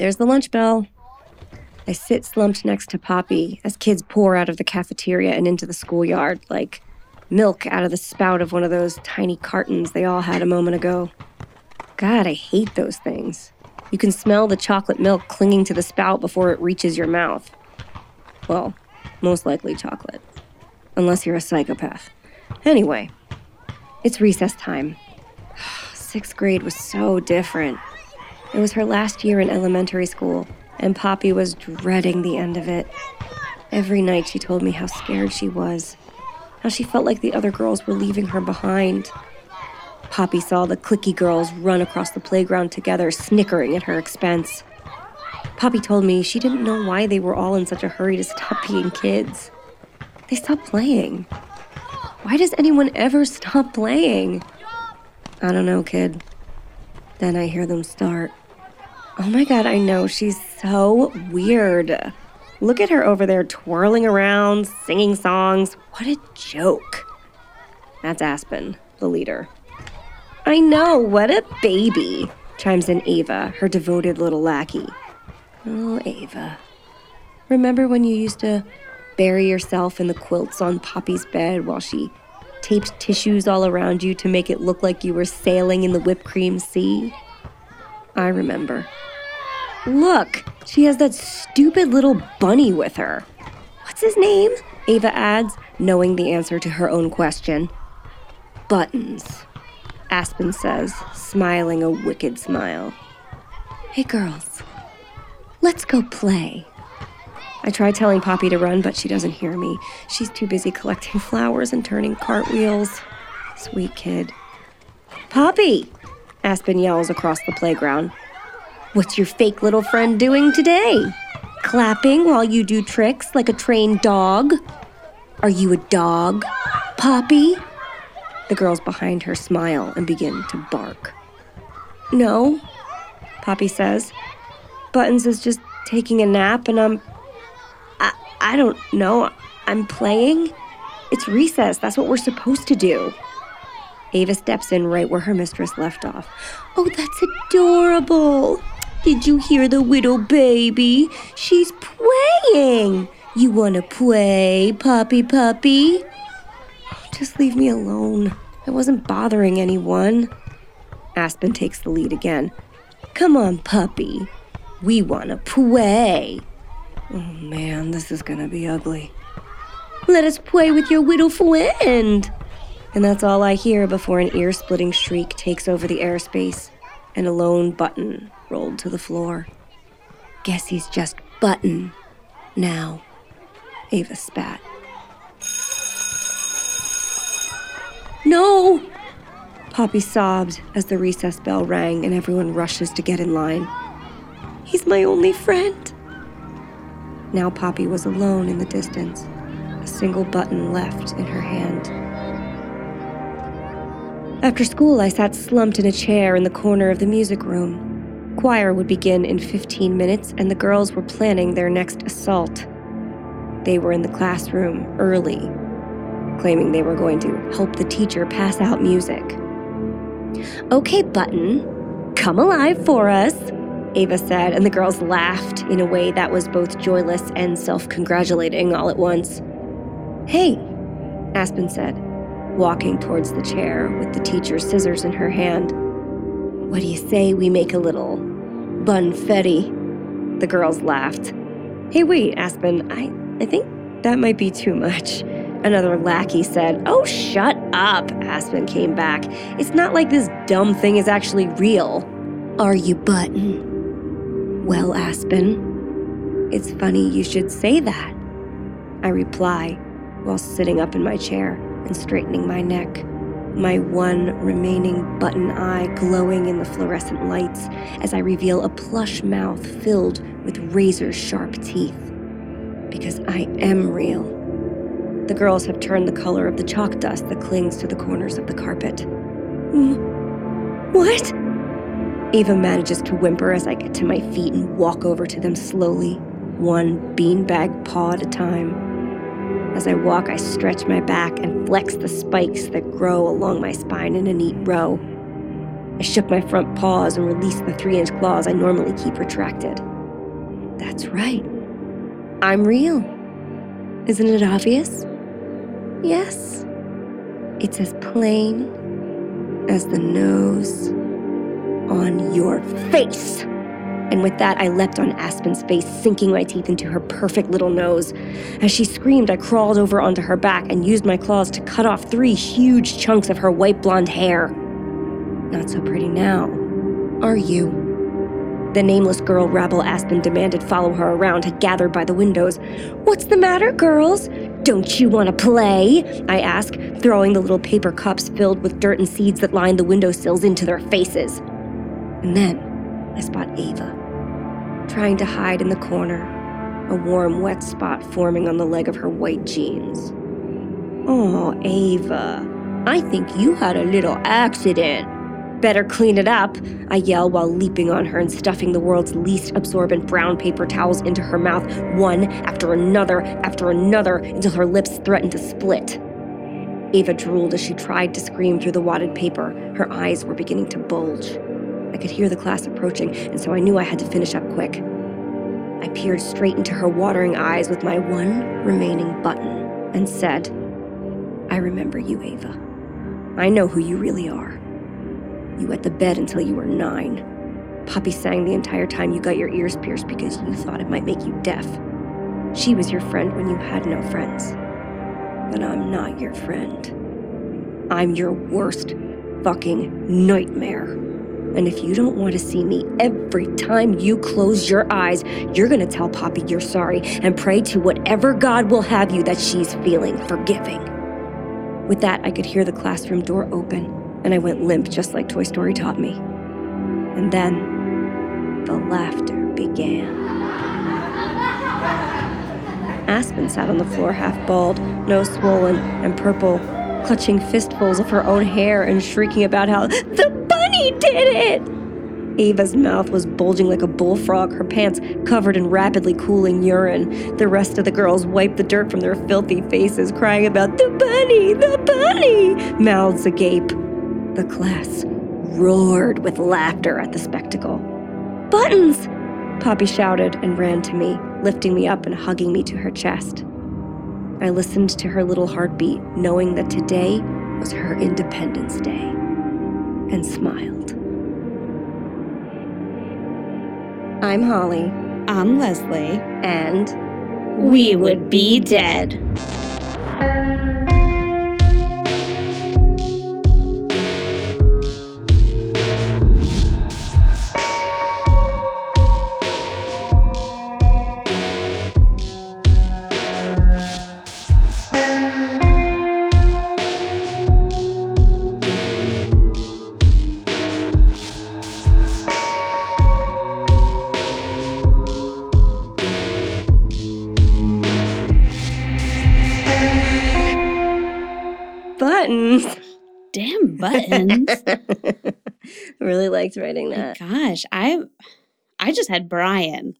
there's the lunch bell. I sit slumped next to Poppy as kids pour out of the cafeteria and into the schoolyard, like milk out of the spout of one of those tiny cartons they all had a moment ago. God, I hate those things. You can smell the chocolate milk clinging to the spout before it reaches your mouth. Well, most likely chocolate. Unless you're a psychopath. Anyway, it's recess time. Sixth grade was so different. It was her last year in elementary school, and Poppy was dreading the end of it. Every night she told me how scared she was, how she felt like the other girls were leaving her behind. Poppy saw the clicky girls run across the playground together, snickering at her expense. Poppy told me she didn't know why they were all in such a hurry to stop being kids. They stopped playing. Why does anyone ever stop playing? I don't know, kid. Then I hear them start. Oh my god, I know. She's so weird. Look at her over there twirling around, singing songs. What a joke. That's Aspen, the leader. I know, what a baby, chimes in Ava, her devoted little lackey. Oh, Ava. Remember when you used to bury yourself in the quilts on Poppy's bed while she taped tissues all around you to make it look like you were sailing in the whipped cream sea? I remember. Look, she has that stupid little bunny with her. What's his name? Ava adds, knowing the answer to her own question. Buttons, Aspen says, smiling a wicked smile. Hey, girls, let's go play. I try telling Poppy to run, but she doesn't hear me. She's too busy collecting flowers and turning cartwheels. Sweet kid. Poppy! Aspen yells across the playground. What's your fake little friend doing today? Clapping while you do tricks like a trained dog? Are you a dog, Poppy? The girls behind her smile and begin to bark. No, Poppy says. Buttons is just taking a nap and I'm I don't know. I'm playing? It's recess. That's what we're supposed to do. Ava steps in right where her mistress left off. Oh, that's adorable. Did you hear the widow baby? She's playing. You want to play, puppy puppy? Just leave me alone. I wasn't bothering anyone. Aspen takes the lead again. Come on, puppy. We want to play. Oh man, this is gonna be ugly. Let us play with your widow friend. And that's all I hear before an ear splitting shriek takes over the airspace and a lone button rolled to the floor. Guess he's just button now. Ava spat. No! Poppy sobbed as the recess bell rang and everyone rushes to get in line. He's my only friend. Now Poppy was alone in the distance, a single button left in her hand. After school, I sat slumped in a chair in the corner of the music room. Choir would begin in 15 minutes, and the girls were planning their next assault. They were in the classroom early, claiming they were going to help the teacher pass out music. Okay, Button, come alive for us, Ava said, and the girls laughed in a way that was both joyless and self congratulating all at once. Hey, Aspen said, walking towards the chair with the teacher's scissors in her hand. What do you say we make a little bunfetti? The girls laughed. Hey, wait, Aspen, I, I think that might be too much. Another lackey said, Oh, shut up, Aspen came back. It's not like this dumb thing is actually real. Are you, Button? Well, Aspen, it's funny you should say that. I reply while sitting up in my chair and straightening my neck, my one remaining button eye glowing in the fluorescent lights as I reveal a plush mouth filled with razor sharp teeth. Because I am real. The girls have turned the color of the chalk dust that clings to the corners of the carpet. Mm, what? Ava manages to whimper as I get to my feet and walk over to them slowly, one beanbag paw at a time. As I walk, I stretch my back and flex the spikes that grow along my spine in a neat row. I shook my front paws and released the three inch claws I normally keep retracted. That's right. I'm real. Isn't it obvious? Yes. It's as plain as the nose on your face. And with that, I leapt on Aspen's face, sinking my teeth into her perfect little nose. As she screamed, I crawled over onto her back and used my claws to cut off three huge chunks of her white blonde hair. Not so pretty now, are you? The nameless girl Rabble Aspen demanded follow her around had gathered by the windows. What's the matter, girls? Don't you want to play? I asked, throwing the little paper cups filled with dirt and seeds that lined the windowsills into their faces. And then I spot Ava, trying to hide in the corner, a warm, wet spot forming on the leg of her white jeans. Oh, Ava, I think you had a little accident. Better clean it up, I yell while leaping on her and stuffing the world's least absorbent brown paper towels into her mouth, one after another after another, until her lips threatened to split. Ava drooled as she tried to scream through the wadded paper. Her eyes were beginning to bulge. I could hear the class approaching, and so I knew I had to finish up quick. I peered straight into her watering eyes with my one remaining button and said, I remember you, Ava. I know who you really are. You wet the bed until you were nine. Poppy sang the entire time you got your ears pierced because you thought it might make you deaf. She was your friend when you had no friends. But I'm not your friend. I'm your worst fucking nightmare. And if you don't want to see me every time you close your eyes, you're going to tell Poppy you're sorry and pray to whatever God will have you that she's feeling forgiving. With that, I could hear the classroom door open and I went limp just like Toy Story taught me. And then the laughter began. Aspen sat on the floor half bald, nose swollen and purple, clutching fistfuls of her own hair and shrieking about how the bunny did it! Ava's mouth was bulging like a bullfrog, her pants covered in rapidly cooling urine. The rest of the girls wiped the dirt from their filthy faces, crying about the bunny, the bunny, mouths agape. The class roared with laughter at the spectacle. Buttons! Poppy shouted and ran to me, lifting me up and hugging me to her chest. I listened to her little heartbeat, knowing that today was her Independence Day, and smiled. I'm Holly, I'm Leslie. and We would be dead. Liked writing that. Gosh, I I just had Brian.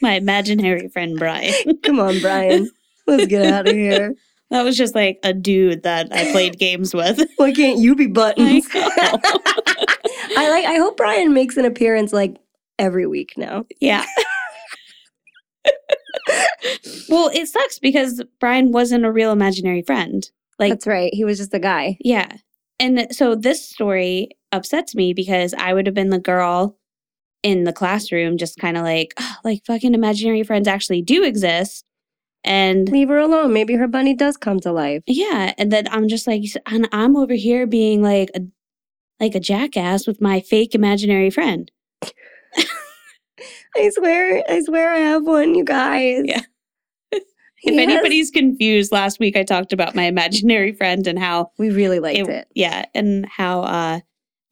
My imaginary friend Brian. Come on, Brian. Let's get out of here. That was just like a dude that I played games with. Why can't you be buttons? I. I like. I hope Brian makes an appearance like every week now. Yeah. well, it sucks because Brian wasn't a real imaginary friend. Like, That's right. He was just a guy. yeah. And so this story upsets me because I would have been the girl in the classroom, just kind of like, "Oh, like fucking imaginary friends actually do exist. And Leave her alone. Maybe her bunny does come to life. yeah, and then I'm just like, and I'm over here being like a like a jackass with my fake imaginary friend. I swear. I swear, I have one. You guys. Yeah. If Yes. anybody's confused, last week I talked about my imaginary friend and how we really liked it. yeah, and how uh,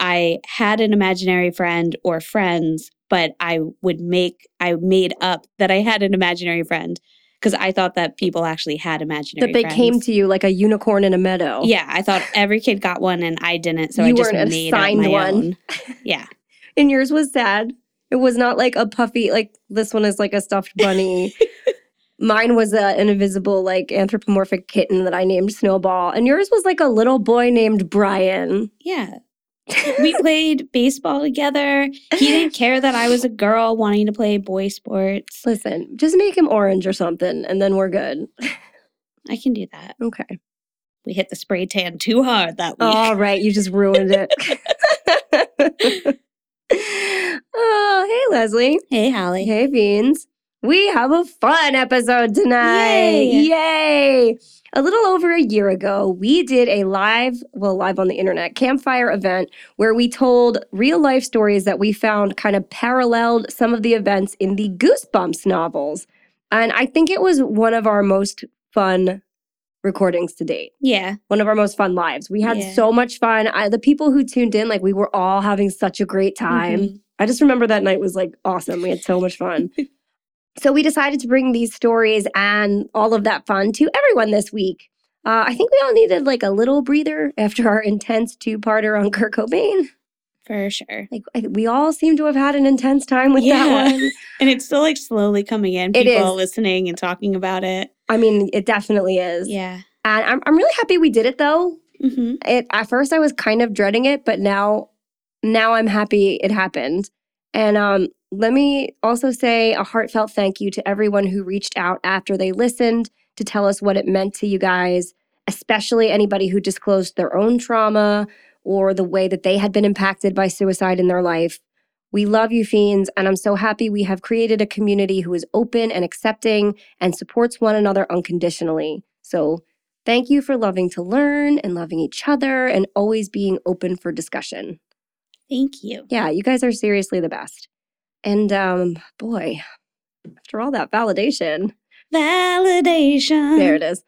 I had an imaginary friend or friends, but I would make I made up that I had an imaginary friend because I thought that people actually had imaginary That they friends. came to you like a unicorn in a meadow. Yeah, I thought every kid got one and I didn't, so I just weren't made up my one. own. Yeah, And yours was sad. It was not like a puffy, like this one is like a stuffed bunny. Mine was a, an invisible, like anthropomorphic kitten that I named Snowball. And yours was like a little boy named Brian. yeah. we played baseball together. He didn't care that I was a girl wanting to play boy sports. Listen, just make him orange or something, and then we're good. I can do that. Okay. We hit the spray tan too hard that week. All right, you just ruined it. oh, hey, Leslie. Hey, Hallie. Hey, Beans. We have a fun episode tonight. Yay. Yay. A little over a year ago, we did a live, well, live on the internet campfire event where we told real life stories that we found kind of paralleled some of the events in the Goosebumps novels. And I think it was one of our most fun recordings to date Yeah. one of our most fun lives. We had Yeah. so much fun. I, the people who tuned in, like we were all having such a great time. Mhm. I just remember that night was like awesome. We had so much fun. so we decided to bring these stories and all of that fun to everyone this week. Uh, I think we all needed like a little breather after our intense two-parter on Kurt Cobain. For sure. Like I, we all seem to have had an intense time with Yeah. that one. And it's still like slowly coming in. It People is. listening and talking about it. I mean, it definitely is. Yeah. And I'm I'm really happy we did it though. hmm it at first I was kind of dreading it, but now now I'm happy it happened. And um let me also say a heartfelt thank you to everyone who reached out after they listened to tell us what it meant to you guys, especially anybody who disclosed their own trauma or the way that they had been impacted by suicide in their life. We love you, fiends, and I'm so happy we have created a community who is open and accepting and supports one another unconditionally. So, thank you for loving to learn and loving each other and always being open for discussion. Thank you. Yeah, you guys are seriously the best. And um, boy, after all that validation, Validation. there it is.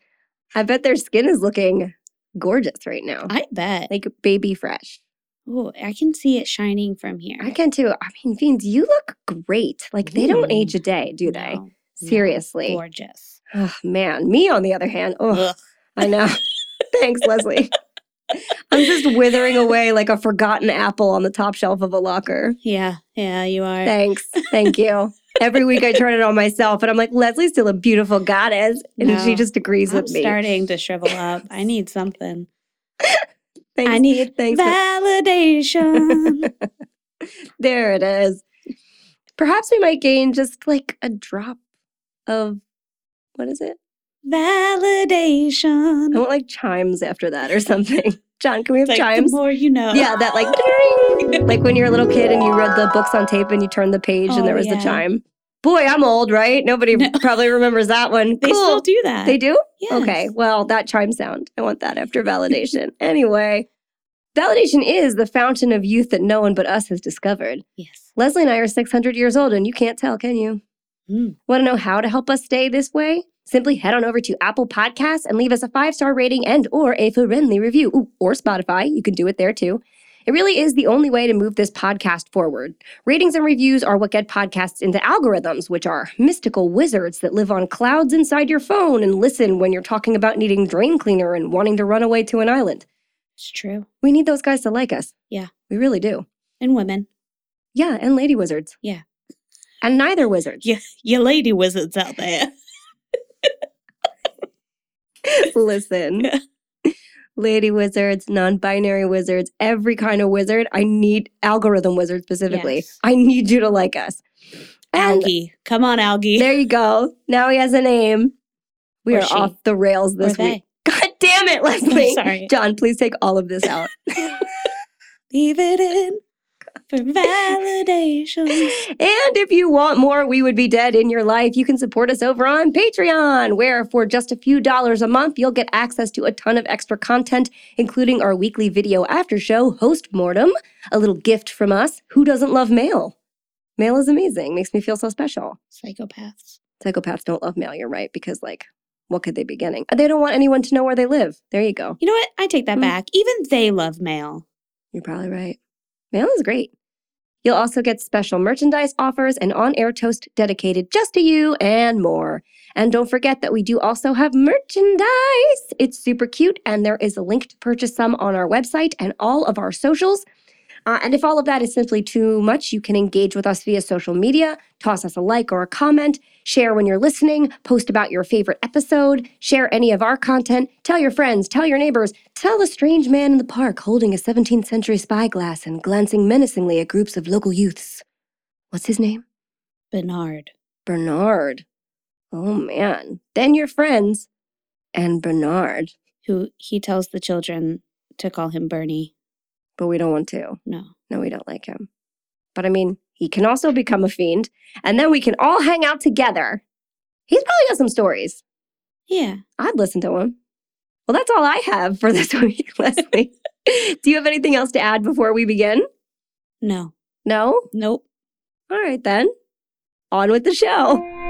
I bet their skin is looking gorgeous right now. I bet. Like baby fresh. Oh, I can see it shining from here. I can too. I mean, Fiends, you look great. Like they don't age a day, do they? No, no. Seriously. Gorgeous. Oh, man, me on the other hand, oh, I know. Thanks, Leslie. I'm just withering away like a forgotten apple on the top shelf of a locker. Yeah. Yeah, you are. Thanks. Thank you. Every week I turn it on myself and I'm like, Leslie's still a beautiful goddess. And she just agrees I'm with me. starting to shrivel up. I need something. Thanks. I need thanks. validation. there it is. Perhaps we might gain just like a drop of what is it? I want like chimes after that or something. John, can we have Like chimes? the more you know. Yeah, that like like when you're a little kid and you read the books on tape and you turned the page Oh, and there was yeah. the chime. Boy, I'm old, right? Nobody No. probably remembers that one. They cool. still do that. They do? Yes. Okay. Well, that chime sound. I want that after validation. anyway, validation is the fountain of youth that no one but us has discovered. Yes. Leslie and I are 600 years old and you can't tell, can you? Mm. Want to know how to help us stay this way? Simply head on over to Apple Podcasts and leave us a five-star rating and or a friendly review. Ooh, or Spotify. You can do it there too. It really is the only way to move this podcast forward. Ratings and reviews are what get podcasts into algorithms, which are mystical wizards that live on clouds inside your phone and listen when you're talking about needing drain cleaner and wanting to run away to an island. It's true. We need those guys to like us. Yeah. We really do. And women. Yeah, and lady wizards. Yeah. And neither wizards. Yeah. You lady wizards out there. Listen. Lady wizards, non binary wizards, every kind of wizard. I need algorithm wizard specifically. Yes. I need you to like us. And Algie. Come on, Algie. there you go. Now he has a name. We Or are she. off the rails Or this they. week. God damn it, Leslie. sorry. John, please take all of this out. Leave it in for validation. And if you want more We Would Be Dead in your life, you can support us over on Patreon, where for just a few dollars a month, you'll get access to a ton of extra content, including our weekly video after show, Host Mortem, a little gift from us. Who doesn't love mail? Mail is amazing, makes me feel so special. Psychopaths. Psychopaths don't love mail, you're right, because, like, what could they be getting? They don't want anyone to know where they live. There you go. You know what? I take that Mm. back. Even they love mail. You're probably right. Mail is great. You'll also get special merchandise offers and on air toast dedicated just to you and more. And don't forget that we do also have merchandise. It's super cute, and there is a link to purchase some on our website and all of our socials. Uh, and if all of that is simply too much, you can engage with us via social media, toss us a like or a comment, share when you're listening, post about your favorite episode, share any of our content, tell your friends, tell your neighbors, tell the strange man in the park holding a 17th century spyglass and glancing menacingly at groups of local youths. What's his name? Bernard. Bernard. Oh man. Then your friends and Bernard. Who he tells the children to call him Bernie. But we don't want to. No. No, we don't like him. But I mean, he can also become a fiend, and then we can all hang out together. He's probably got some stories. Yeah. I'd listen to him. Well, that's all I have for this week, Leslie. Do you have anything else to add before we begin? No. No? Nope. All right, then. On with the show.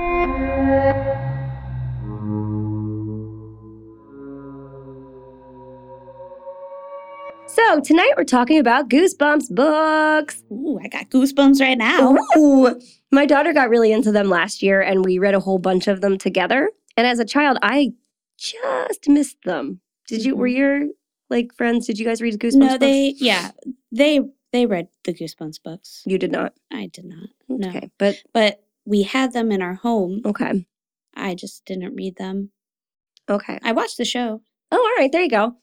So, tonight we're talking about Goosebumps books. Ooh, I got goosebumps right now. Ooh. My daughter got really into them last year and we read a whole bunch of them together. And as a child, I just missed them. Did you, were Mhm. your like friends, did you guys read Goosebumps No, books? they yeah. They they read the goosebumps books. You did not. I did not. No. Okay. But But we had them in our home. okay. I just didn't read them. Okay. I watched the show. Oh, all right. There you go.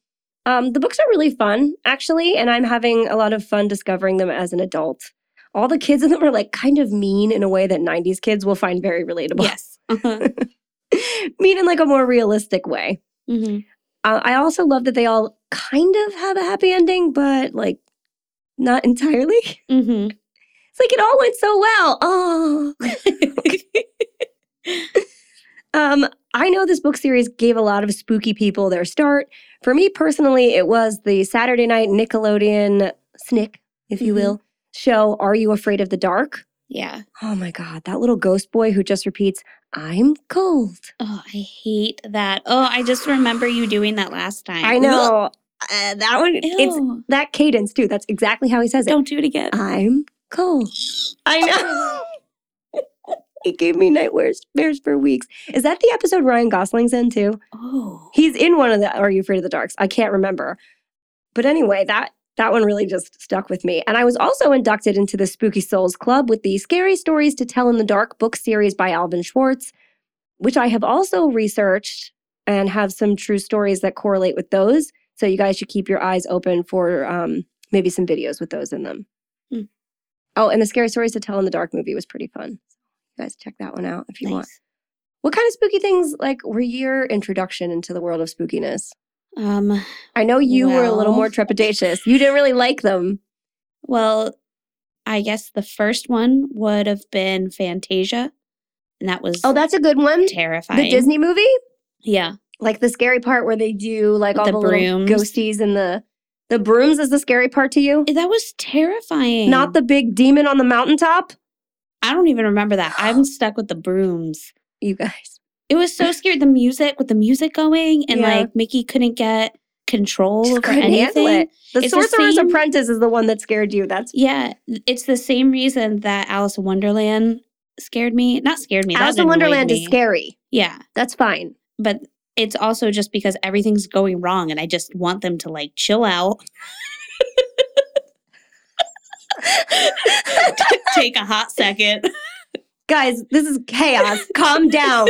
Um, the books are really fun, actually, and I'm having a lot of fun discovering them as an adult. All the kids in them are like kind of mean in a way that 90s kids will find very relatable. Yes. Uh-huh. mean in like a more realistic way. hmm Uh, I also love that they all kind of have a happy ending, but like not entirely. hmm It's like it all went so well. Oh. Um, I know this book series gave a lot of spooky people their start. For me personally, it was the Saturday night Nickelodeon snick, if you Mhm. will, show Are You Afraid of the Dark? yeah. Oh my god, that little ghost boy who just repeats, I'm cold. Oh, I hate that. Oh, I just remember you doing that last time. I know. Uh, that one it's Ew. that cadence too. That's exactly how he says it. Don't do it again. I'm cold. I know. it gave me nightmares for weeks. Is that the episode Ryan Gosling's in too? oh. He's in one of the Are You Afraid of the Darks? I can't remember. But anyway, that that one really just stuck with me. And I was also inducted into the Spooky Souls Club with the Scary Stories to Tell in the Dark book series by Alvin Schwartz, which I have also researched and have some true stories that correlate with those. So you guys should keep your eyes open for um, maybe some videos with those in them. Hmm. Oh, and the Scary Stories to Tell in the Dark movie was pretty fun. Guys check that one out if you want. What kind of spooky things like were your introduction into the world of spookiness? Um, I know you were a little more trepidatious. You didn't really like them. well, I guess the first one would have been Fantasia. And that was Oh, that's a good one. terrifying. The Disney movie? Yeah. Like the scary part where they do like all the the, little brooms. ghosties and the the brooms is the scary part to you? That was terrifying. Not the big demon on the mountaintop? I don't even remember that. I'm stuck with the brooms. You guys. It was so scary. The music with the music going and Yeah. like Mickey couldn't get control Just over anything. it. The It's the Sorcerer's same- Apprentice is the one that scared you. That's Yeah, it's the same reason that Alice in Wonderland scared me. Not scared me. Alice in Wonderland is scary. Yeah, That's fine. but it's also just because everything's going wrong, and I just want them to like chill out, take a hot second. Guys, this is chaos. Calm down.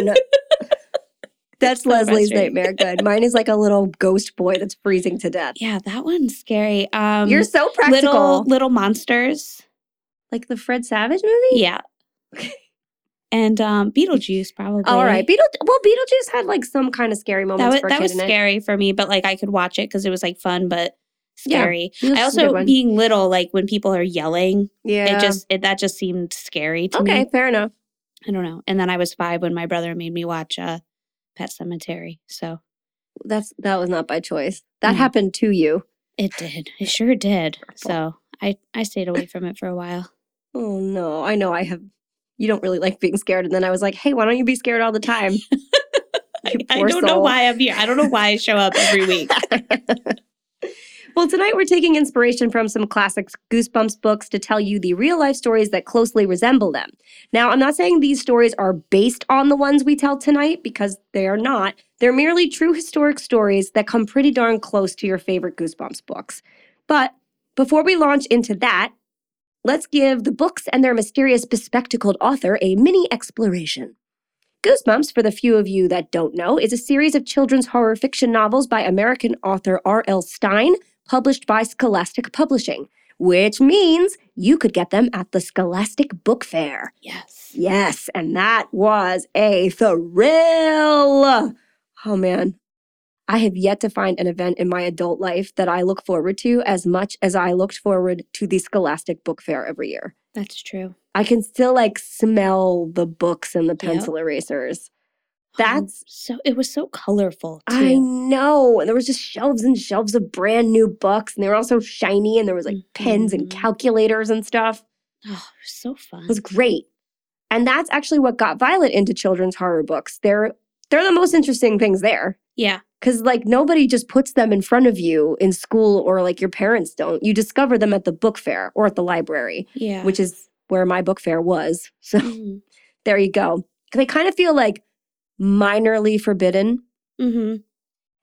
That's so Leslie's nightmare. Good. Mine is like a little ghost boy that's freezing to death. Yeah, that one's scary. Um, You're so practical. little little monsters. like the Fred Savage movie? Yeah, and um, Beetlejuice probably. All right. Beetle well, Beetlejuice had like some kind of scary that moments was for that was in it. scary for me, but like I could watch it because it was like fun, but. Scary. Beetlejuice I is a good also being little, like when people are yelling, yeah. it just it, that just seemed scary to Okay, me. Okay, fair enough. I don't know. And then I was five when my brother made me watch uh, Pet Sematary. So That's that was not by choice. That Mm. happened to you. it did. It sure did. So I I stayed away from it for a while. Oh no. I know I have you don't really like being scared. And then I was like, hey, why don't you be scared all the time? I, I don't know why I'm here. I don't know why I show up every week. well, tonight we're taking inspiration from some classic Goosebumps books to tell you the real life stories that closely resemble them. Now, I'm not saying these stories are based on the ones we tell tonight because they are not. They're merely true historic stories that come pretty darn close to your favorite Goosebumps books. But before we launch into that, let's give the books and their mysterious bespectacled author a mini exploration. Goosebumps, for the few of you that don't know, is a series of children's horror fiction novels by American author R.L. Stine, published by Scholastic Publishing, which means you could get them at the Scholastic Book Fair. Yes. Yes, and that was a thrill. Oh man. I have yet to find an event in my adult life that I look forward to as much as I looked forward to the Scholastic Book Fair every year. That's true. I can still like smell the books and the Yep. pencil erasers. That's so it was so colorful too. I know. And there was just shelves and shelves of brand new books and they were all so shiny and there was like pens and Mhm. calculators and stuff. Oh, it was so fun. It was great. And that's actually what got Violet into children's horror books. They're they're the most interesting things there. yeah. Cause like nobody just puts them in front of you in school or like your parents don't. You discover them at the book fair or at the library, Yeah. which is where my book fair was. So Mhm. there you go. They kind of feel like minorly forbidden. Mhm.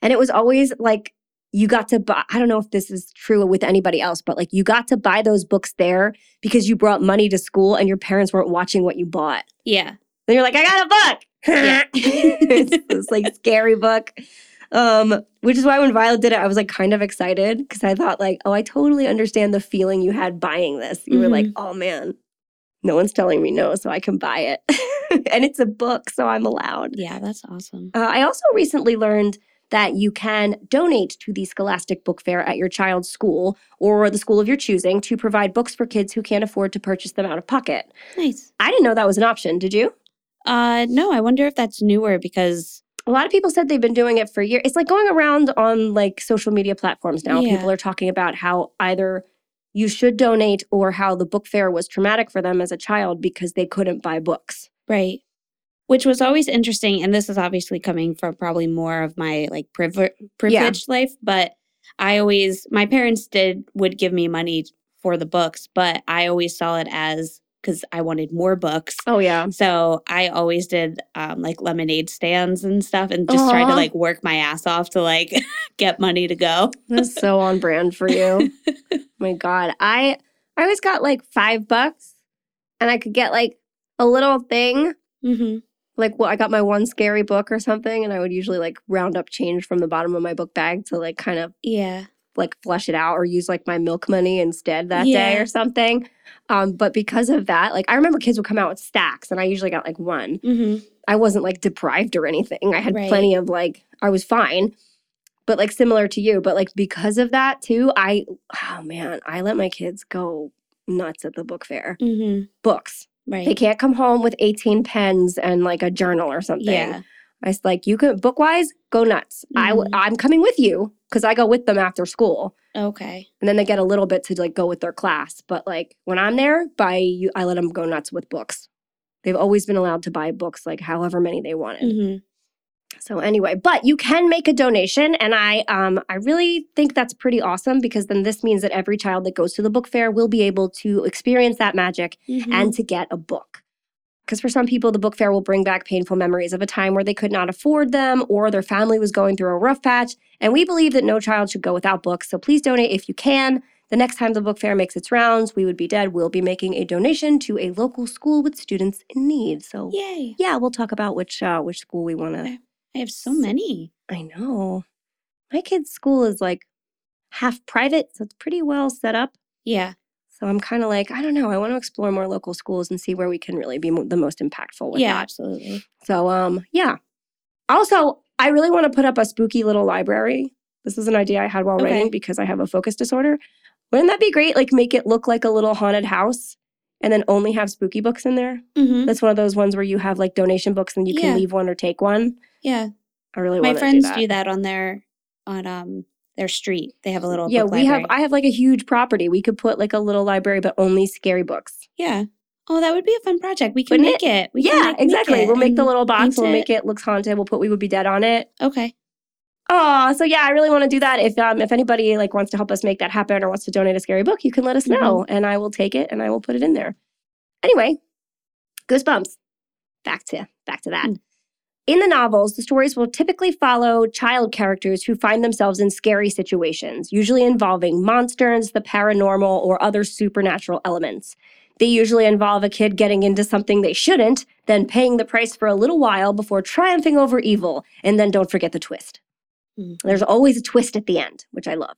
And it was always like you got to buy, I don't know if this is true with anybody else, but like you got to buy those books there because you brought money to school and your parents weren't watching what you bought. Yeah. Then you're like, I got a book. Yeah. it's this like scary book. Um, which is why when Violet did it, I was like kind of excited because I thought like, oh, I totally understand the feeling you had buying this. You were like, oh man, no one's telling me no, so I can buy it. and it's a book, so I'm allowed. Yeah, that's awesome. Uh, I also recently learned that you can donate to the Scholastic Book Fair at your child's school or the school of your choosing to provide books for kids who can't afford to purchase them out of pocket. Nice. I didn't know that was an option. Did you? Uh no, I wonder if that's newer because A lot of people said they've been doing it for years. It's like going around on like social media platforms now. Yeah. People are talking about how either you should donate or how the book fair was traumatic for them as a child because they couldn't buy books. Right. Which was always interesting and this is obviously coming from probably more of my like privi- privileged life, but I always my parents did would give me money for the books, but I always saw it as cuz I wanted more books. Oh yeah. So I always did um, like lemonade stands and stuff, and just tried to like work my ass off to like get money to go. That's so on brand for you. My God. I I always got like five bucks and I could get like a little thing. hmm Like well, I got my one scary book or something, and I would usually like round up change from the bottom of my book bag to like kind of Yeah, like flush it out or use like my milk money instead that day or something. Um, but because of that, like I remember kids would come out with stacks and I usually got like one. hmm I wasn't like deprived or anything. I had Right. plenty of like I was fine. But like similar to you, but like because of that too, I oh man, I let my kids go nuts at the book fair. hmm Books. Right. They can't come home with 18 pens and like a journal or something. yeah, I was like, you can book wise, go nuts. I w- Mhm. I'm coming with you because I go with them after school okay, and then they get a little bit to like go with their class. But like when I'm there, by you, I let them go nuts with books. They've always been allowed to buy books, like however many they wanted. hmm So anyway, but you can make a donation, and I um I really think that's pretty awesome because then this means that every child that goes to the book fair will be able to experience that magic Mm-hmm. and to get a book. Because for some people, the book fair will bring back painful memories of a time where they could not afford them or their family was going through a rough patch. And we believe that no child should go without books. So please donate if you can. The next time the book fair makes its rounds, We Would Be Dead We'll be making a donation to a local school with students in need. So yay! yeah, we'll talk about which uh, which school we want to. Okay. I have so many. I know. My kid's school is like half private, so it's pretty well set up. Yeah, So I'm kind of like, I don't know. I want to explore more local schools and see where we can really be mo- the most impactful with yeah, that. absolutely. So um, yeah. Also, I really want to put up a spooky little library. This is an idea I had while Okay. writing because I have a focus disorder. Wouldn't that be great? Like make it look like a little haunted house and then only have spooky books in there. hmm That's one of those ones where you have like donation books and you can leave one or take one. Yeah, I really my want friends to do that. do that on their on um their street. They have a little yeah, we have. I have like a huge property. We could put like a little library, but only scary books. yeah. Oh, that would be a fun project. We can Wouldn't make it. We yeah, like, make exactly. it we'll make the little box. We'll it. make it looks haunted. We'll put "We Would Be Dead" on it. Okay. Oh, so yeah, I really want to do that. If um if anybody like wants to help us make that happen or wants to donate a scary book, you can let us know, and I will take it and I will put it in there. Anyway, goosebumps. Back to back to that. Mm. In the novels, the stories will typically follow child characters who find themselves in scary situations, usually involving monsters, the paranormal, or other supernatural elements. They usually involve a kid getting into something they shouldn't, then paying the price for a little while before triumphing over evil, and then don't forget the twist. Mhm. There's always a twist at the end, which I love.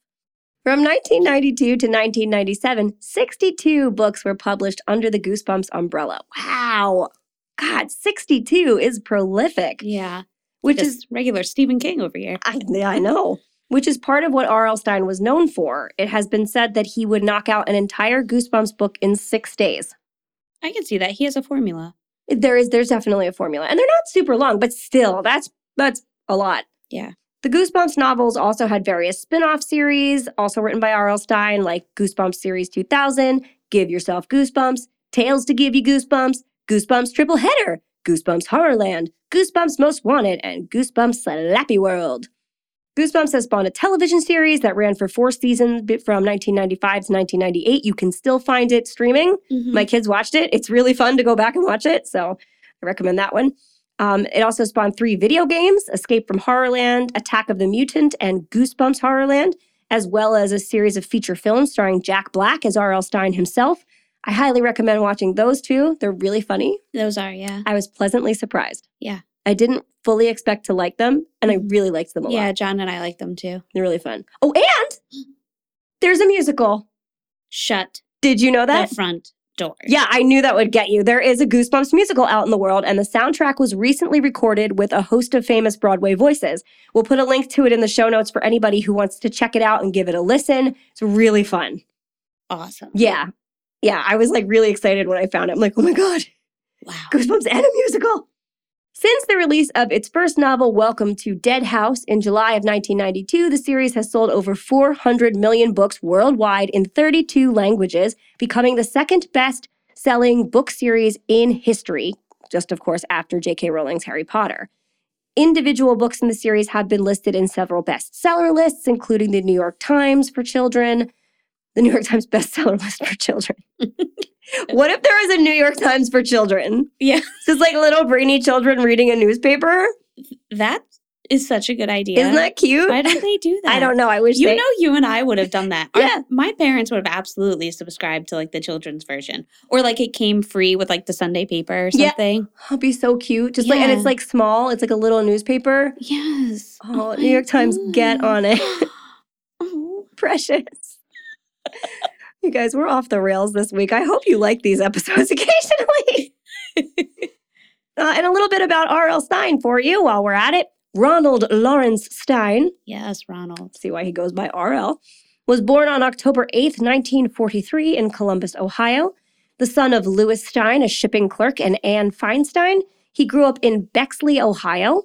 From 1992 to 1997, 62 books were published under the Goosebumps umbrella. Wow. God, 62 is prolific, Yeah. which Just is, regular Stephen King over here. I, yeah, I know, which is part of what R.L. Stine was known for. It has been said that he would knock out an entire Goosebumps book in six days. I can see that. He has a formula. There is, there's definitely a formula, and they're not super long, but still, that's that's a lot. Yeah. The Goosebumps novels also had various spin off series, also written by R.L. Stine, like Goosebumps Series 2000, Give Yourself Goosebumps, Tales to Give You Goosebumps, Goosebumps Triple Header, Goosebumps Horrorland, Goosebumps Most Wanted, and Goosebumps Slappy World. Goosebumps has spawned a television series that ran for four seasons from 1995 to 1998. You can still find it streaming. Mhm. My kids watched it. It's really fun to go back and watch it. So I recommend that one. Um, it also spawned three video games Escape from Horrorland, Attack of the Mutant, and Goosebumps Horrorland, as well as a series of feature films starring Jack Black as R.L. Stine himself. I highly recommend watching those two. They're really funny. Those are, yeah. I was pleasantly surprised. Yeah. I didn't fully expect to like them, and I mm-hmm. really liked them a lot. Yeah. John and I like them too. They're really fun. Oh, and there's a musical. Shut Did you know that? the front door. Yeah, I knew that would get you. There is a Goosebumps musical out in the world, and the soundtrack was recently recorded with a host of famous Broadway voices. We'll put a link to it in the show notes for anybody who wants to check it out and give it a listen. It's really fun. Awesome. Yeah. Yeah, I was like really excited when I found it. I'm like, oh my God, Wow. Goosebumps and a musical. Since the release of its first novel, Welcome to Dead House, in July of 1992, the series has sold over 400 million books worldwide in 32 languages, becoming the second best selling book series in history, just of course after J.K. Rowling's Harry Potter. Individual books in the series have been listed in several bestseller lists, including the New York Times for children, the New York Times bestseller list for children. what if there was a New York Times for children? Yeah. Just like little brainy children reading a newspaper. That is such a good idea. Isn't that cute? Why don't they do that? I don't know. I wish You they. know, you and I would have done that. Our- Yeah. my parents would have absolutely subscribed to like the children's version, or like it came free with like the Sunday paper or Yeah. something. Oh, it'd be so cute. Just like, and it's like small. It's like a little newspaper. Yes. Oh, oh New my York Times, get on it. Oh. Precious. you guys, we're off the rails this week. I hope you like these episodes occasionally. Uh, and a little bit about R.L. Stine for you while we're at it. Ronald Lawrence Stine, Yes, Ronald. see why he goes by RL, was born on October 8th, 1943, in Columbus, Ohio. The son of Louis Stine, a shipping clerk, and Anne Feinstein, he grew up in Bexley, Ohio.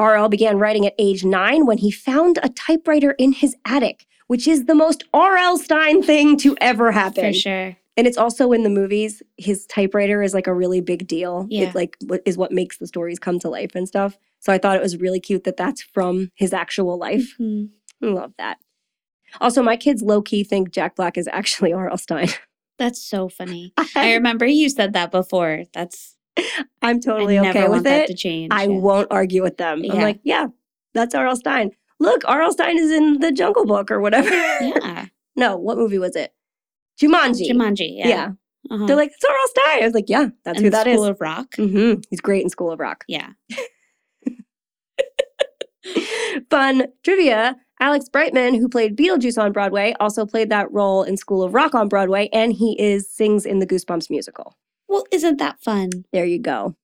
RL began writing at age nine when he found a typewriter in his attic, which is the most R.L. Stine thing to ever happen. For sure. And it's also in the movies. His typewriter is like a really big deal. Yeah. It like what is what makes the stories come to life and stuff. So I thought it was really cute that that's from his actual life. Mhm. I love that. Also, my kids low key think Jack Black is actually R.L. Stine. That's so funny. I I, remember you said that before. That's I'm totally I okay with it. to change. I Yeah. won't argue with them. I'm like, yeah, that's R.L. Stine. Look, R.L. Stine is in the Jungle Book or whatever. Yeah. no, what movie was it? Jumanji. Jumanji. Yeah. Yeah. Uh-huh. They're like, it's R.L. Stine. I was like, yeah, that's and who that is. School of Rock. hmm He's great in School of Rock. Yeah. Fun trivia Alex Brightman, who played Beetlejuice on Broadway, also played that role in School of Rock on Broadway, and he is sings in the Goosebumps musical. Well, isn't that fun? There you go.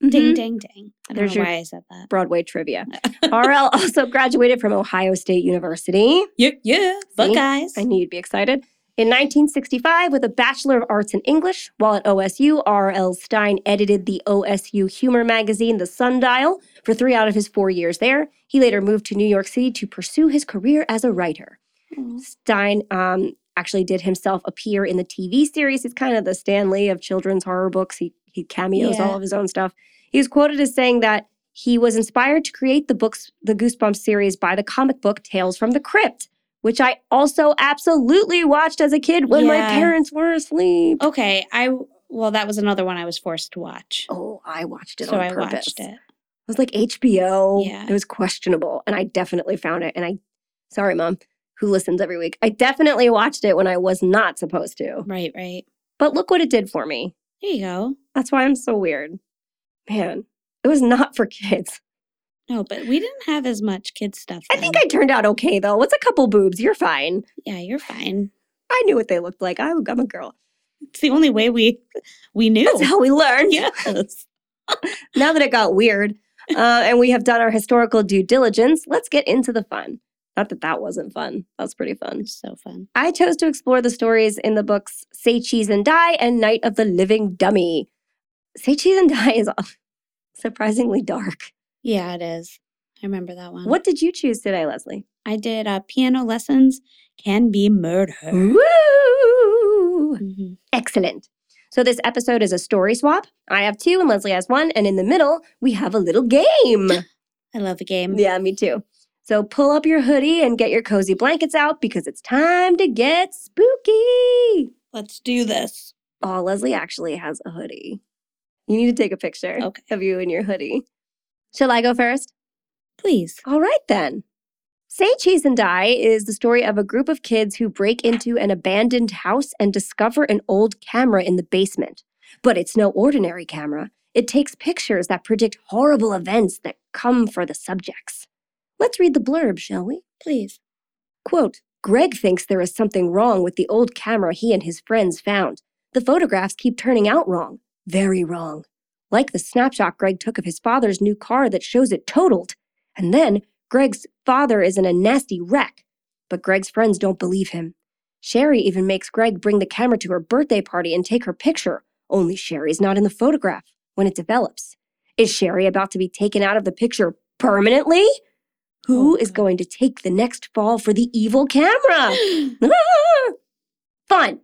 Ding, Mhm. ding, ding. I don't There's know why I said that. Broadway trivia. RL also graduated from Ohio State University. Yeah, yeah. Buckeyes. I knew you'd be excited. In 1965, with a Bachelor of Arts in English, while at OSU, R.L. Stine edited the OSU humor magazine, The Sundial, for three out of his four years there. He later moved to New York City to pursue his career as a writer. Aw. Stine um, actually did himself appear in the TV series. He's kind of the Stan Lee of children's horror books. He, he cameos Yeah. all of his own stuff. He was quoted as saying that he was inspired to create the books, the Goosebumps series by the comic book Tales from the Crypt, which I also absolutely watched as a kid when my parents were asleep. Okay. I well, that was another one I was forced to watch. Oh, I watched it so on I purpose. watched it. was like HBO. Yeah. It was questionable. And I definitely found it. And I, sorry, mom, who listens every week. I definitely watched it when I was not supposed to. Right, right. But look what it did for me. There you go. That's why I'm so weird. Man, it was not for kids. No, but we didn't have as much kids stuff. I think I turned out okay, though. What's a couple boobs? You're fine. yeah, you're fine. I knew what they looked like. I'm a girl. It's the only way we we knew. That's how we learned. yes. now that it got weird uh, and we have done our historical due diligence, let's get into the fun. Not that that wasn't fun. That was pretty fun. So fun. I chose to explore the stories in the books Say Cheese and Die and Night of the Living Dummy. Say Cheese and Die is surprisingly dark. Yeah, it is. I remember that one. What did you choose today, Leslie? I did uh, piano lessons can be murder. Woo! Mhm. Excellent. So this episode is a story swap. I have two and Leslie has one. And in the middle, we have a little game. I love a game. Yeah, me too. So pull up your hoodie and get your cozy blankets out because it's time to get spooky. Let's do this. Oh, Leslie actually has a hoodie. You need to take a picture Okay. of you in your hoodie. Shall I go first? Please. All right then. Say Cheese and Die is the story of a group of kids who break into an abandoned house and discover an old camera in the basement. But it's no ordinary camera. It takes pictures that predict horrible events that come for the subjects. Let's read the blurb, shall we? Please. Quote Greg thinks there is something wrong with the old camera he and his friends found. The photographs keep turning out wrong. Very wrong. Like the snapshot Greg took of his father's new car that shows it totaled. And then Greg's father is in a nasty wreck. But Greg's friends don't believe him. Sherry even makes Greg bring the camera to her birthday party and take her picture, only Sherry's not in the photograph when it develops. Is Sherry about to be taken out of the picture permanently? Who Oh, is going to take the next fall for the evil camera? Fun.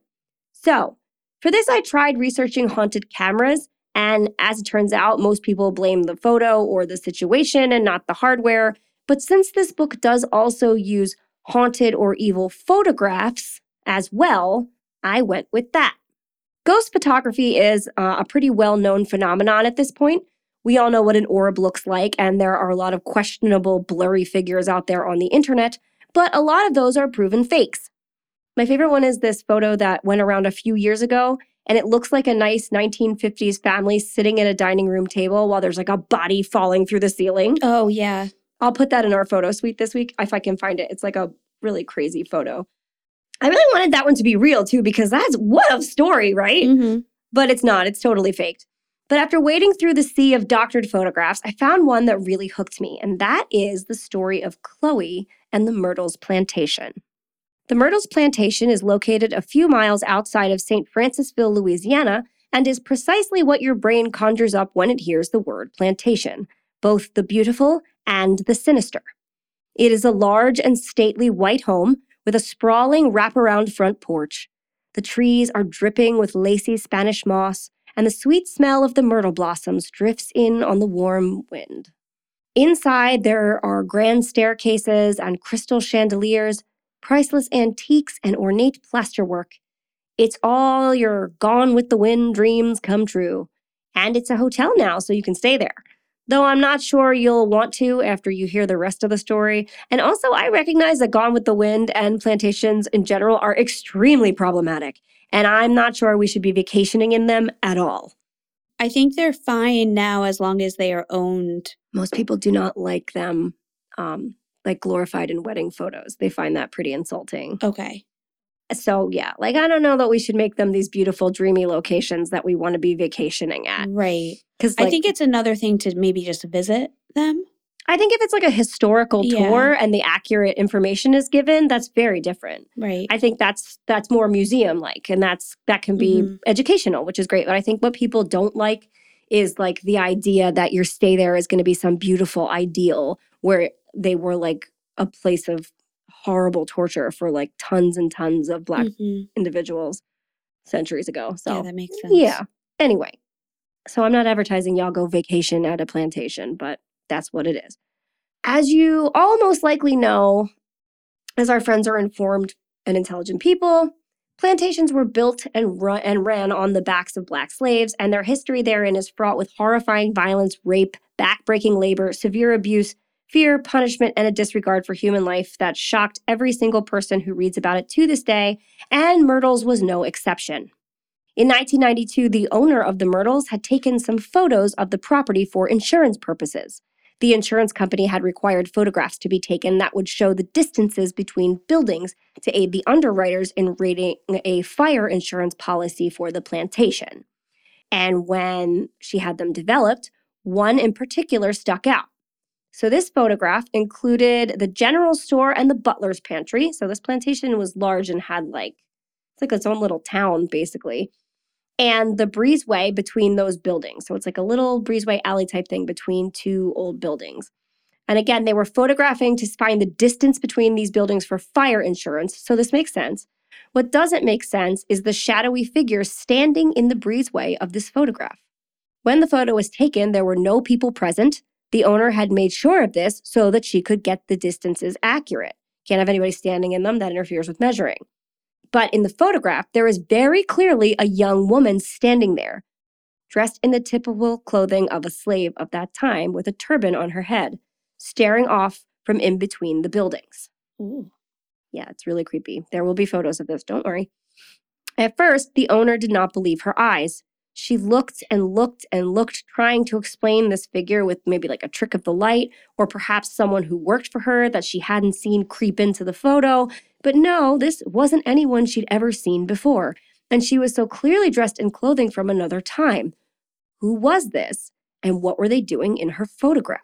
So, for this, I tried researching haunted cameras, and as it turns out, most people blame the photo or the situation and not the hardware. But since this book does also use haunted or evil photographs as well, I went with that. Ghost photography is uh, a pretty well known phenomenon at this point. We all know what an orb looks like, and there are a lot of questionable, blurry figures out there on the internet, but a lot of those are proven fakes. My favorite one is this photo that went around a few years ago, and it looks like a nice 1950s family sitting at a dining room table while there's like a body falling through the ceiling. Oh, yeah. I'll put that in our photo suite this week if I can find it. It's like a really crazy photo. I really wanted that one to be real too, because that's what a story, right? hmm but it's not. It's totally faked. But after wading through the sea of doctored photographs, I found one that really hooked me, and that is the story of Chloe and the Myrtles Plantation. The Myrtles Plantation is located a few miles outside of St. Francisville, Louisiana, and is precisely what your brain conjures up when it hears the word plantation both the beautiful and the sinister. It is a large and stately white home with a sprawling wraparound front porch. The trees are dripping with lacy Spanish moss, and the sweet smell of the myrtle blossoms drifts in on the warm wind. Inside, there are grand staircases and crystal chandeliers, priceless antiques, and ornate plasterwork. It's all your gone with the wind dreams come true. And it's a hotel now, so you can stay there. Though I'm not sure you'll want to after you hear the rest of the story. And also, I recognize that Gone with the Wind and plantations in general are extremely problematic. And I'm not sure we should be vacationing in them at all. I think they're fine now as long as they are owned. Most people do not like them, um, like glorified in wedding photos. They find that pretty insulting. Okay. So, yeah, like I don't know that we should make them these beautiful, dreamy locations that we want to be vacationing at. Right. Because I think it's another thing to maybe just visit them. I think if it's like a historical Yeah. tour and the accurate information is given, that's very different. Right. I think that's that's more museum like and that's that can be Mhm. educational, which is great. But I think what people don't like is like the idea that your stay there is going to be some beautiful ideal where they were like a place of horrible torture for like tons and tons of black Mhm. individuals centuries ago. So yeah, that makes sense. yeah. Anyway, so I'm not advertising y'all go vacation at a plantation, but that's what it is. As you all most likely know, as our friends are informed and intelligent people, Plantations were built and, run, and ran on the backs of black slaves, and their history therein is fraught with horrifying violence, rape, backbreaking labor, severe abuse, fear, punishment, and a disregard for human life that shocked every single person who reads about it to this day, and Myrtles was no exception. In 1992, the owner of the Myrtles had taken some photos of the property for insurance purposes. The insurance company had required photographs to be taken that would show the distances between buildings to aid the underwriters in rating a fire insurance policy for the plantation. And when she had them developed, one in particular stuck out. So, this photograph included the general store and the butler's pantry. So, this plantation was large and had like, it's like its own little town, basically and the breezeway between those buildings. So it's like a little breezeway alley type thing between two old buildings. And again, they were photographing to find the distance between these buildings for fire insurance. So this makes sense. What doesn't make sense is the shadowy figure standing in the breezeway of this photograph. When the photo was taken, there were no people present. The owner had made sure of this so that she could get the distances accurate. Can't have anybody standing in them, that interferes with measuring. But in the photograph, there is very clearly a young woman standing there, dressed in the typical clothing of a slave of that time with a turban on her head, staring off from in between the buildings. Ooh. Yeah, it's really creepy. There will be photos of this, don't worry. At first, the owner did not believe her eyes. She looked and looked and looked, trying to explain this figure with maybe like a trick of the light, or perhaps someone who worked for her that she hadn't seen creep into the photo. But no, this wasn't anyone she'd ever seen before, and she was so clearly dressed in clothing from another time. Who was this, and what were they doing in her photograph?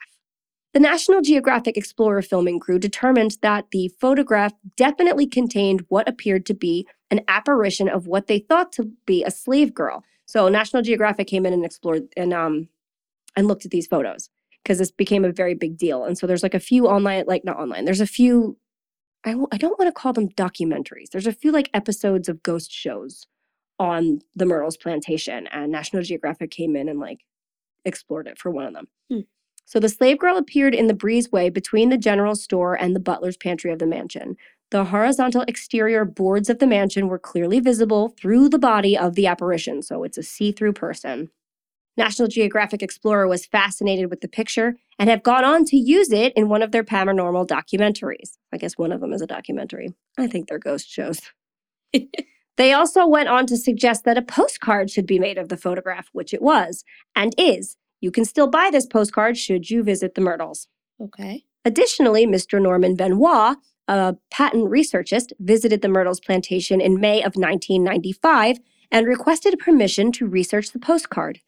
The National Geographic Explorer filming crew determined that the photograph definitely contained what appeared to be an apparition of what they thought to be a slave girl so National Geographic came in and explored and um and looked at these photos because this became a very big deal. And so there's like a few online, like not online. There's a few. I w- I don't want to call them documentaries. There's a few like episodes of ghost shows on the Myrtles plantation, and National Geographic came in and like explored it for one of them. Hmm. So the slave girl appeared in the breezeway between the general store and the butler's pantry of the mansion. The horizontal exterior boards of the mansion were clearly visible through the body of the apparition, so it's a see through person. National Geographic Explorer was fascinated with the picture and have gone on to use it in one of their paranormal documentaries. I guess one of them is a documentary. I think they're ghost shows. they also went on to suggest that a postcard should be made of the photograph, which it was and is. You can still buy this postcard should you visit the Myrtles. Okay. Additionally, Mr. Norman Benoit a patent researchist, visited the Myrtles plantation in May of 1995 and requested permission to research the postcard.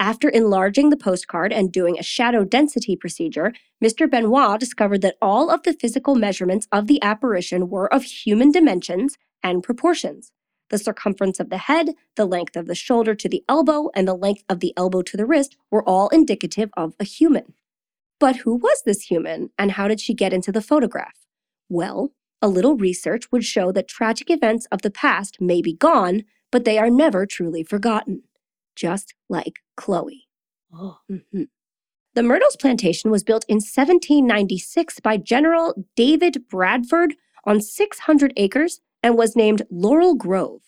After enlarging the postcard and doing a shadow density procedure, Mr. Benoit discovered that all of the physical measurements of the apparition were of human dimensions and proportions. The circumference of the head, the length of the shoulder to the elbow, and the length of the elbow to the wrist were all indicative of a human. But who was this human, and how did she get into the photograph? Well, a little research would show that tragic events of the past may be gone, but they are never truly forgotten, just like Chloe. Oh. Mm-hmm. The Myrtles plantation was built in 1796 by General David Bradford on 600 acres and was named Laurel Grove.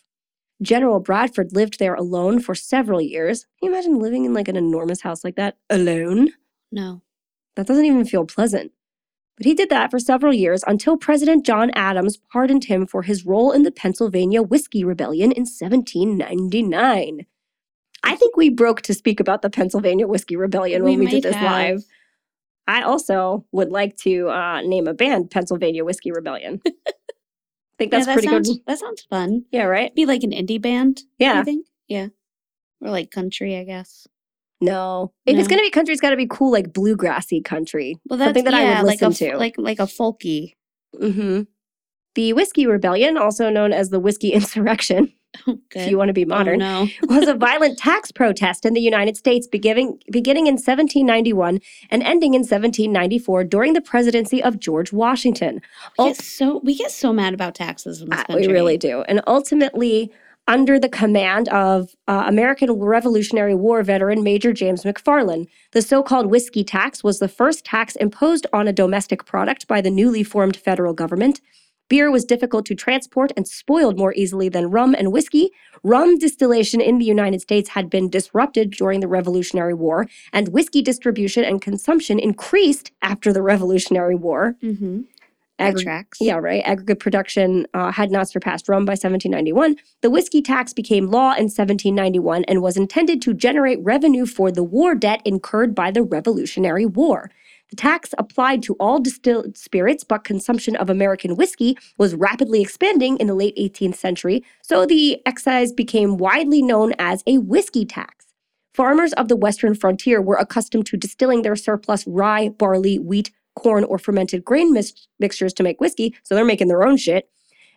General Bradford lived there alone for several years. Can you imagine living in like an enormous house like that alone? No. That doesn't even feel pleasant. But he did that for several years until President John Adams pardoned him for his role in the Pennsylvania Whiskey Rebellion in 1799. I think we broke to speak about the Pennsylvania Whiskey Rebellion when we, we did this have. live. I also would like to uh, name a band Pennsylvania Whiskey Rebellion. I think that's yeah, that pretty sounds, good. That sounds fun. Yeah, right? Be like an indie band. Yeah. I think. Yeah. Or like country, I guess. No. If No. it's gonna be country, it's gotta be cool, like bluegrassy country. Well, that's Something that I yeah, would like a listen to. like like a folky. hmm The Whiskey Rebellion, also known as the Whiskey Insurrection, Oh, if you want to be modern, Oh, no. was a violent tax protest in the United States beginning, beginning in 1791 and ending in 1794 during the presidency of George Washington. We Ul- get so we get so mad about taxes in this Uh, country. we really do. And ultimately, under the command of uh, American Revolutionary War veteran Major James McFarland, the so called whiskey tax was the first tax imposed on a domestic product by the newly formed federal government. Beer was difficult to transport and spoiled more easily than rum and whiskey. Rum distillation in the United States had been disrupted during the Revolutionary War, and whiskey distribution and consumption increased after the Revolutionary War. Mm-hmm. Yeah, right. Aggregate production uh, had not surpassed rum by 1791. The whiskey tax became law in 1791 and was intended to generate revenue for the war debt incurred by the Revolutionary War. The tax applied to all distilled spirits, but consumption of American whiskey was rapidly expanding in the late 18th century, so the excise became widely known as a whiskey tax. Farmers of the western frontier were accustomed to distilling their surplus rye, barley, wheat, corn, or fermented grain mixtures to make whiskey, so they're making their own shit.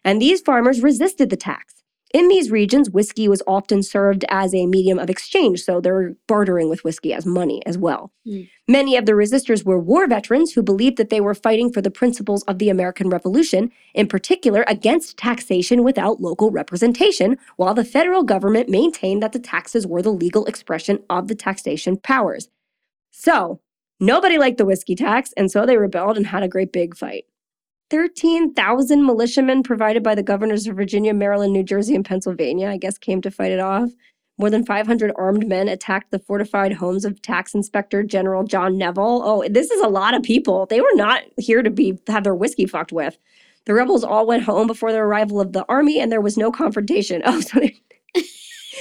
And these farmers resisted the tax. In these regions, whiskey was often served as a medium of exchange, so they're bartering with whiskey as money as well. Mm. Many of the resistors were war veterans who believed that they were fighting for the principles of the American Revolution, in particular against taxation without local representation, while the federal government maintained that the taxes were the legal expression of the taxation powers. So, nobody liked the whiskey tax, and so they rebelled and had a great big fight. 13,000 militiamen provided by the governors of Virginia, Maryland, New Jersey, and Pennsylvania, I guess, came to fight it off. More than 500 armed men attacked the fortified homes of Tax Inspector General John Neville. Oh, this is a lot of people. They were not here to be have their whiskey fucked with. The rebels all went home before the arrival of the army, and there was no confrontation. Oh, so they,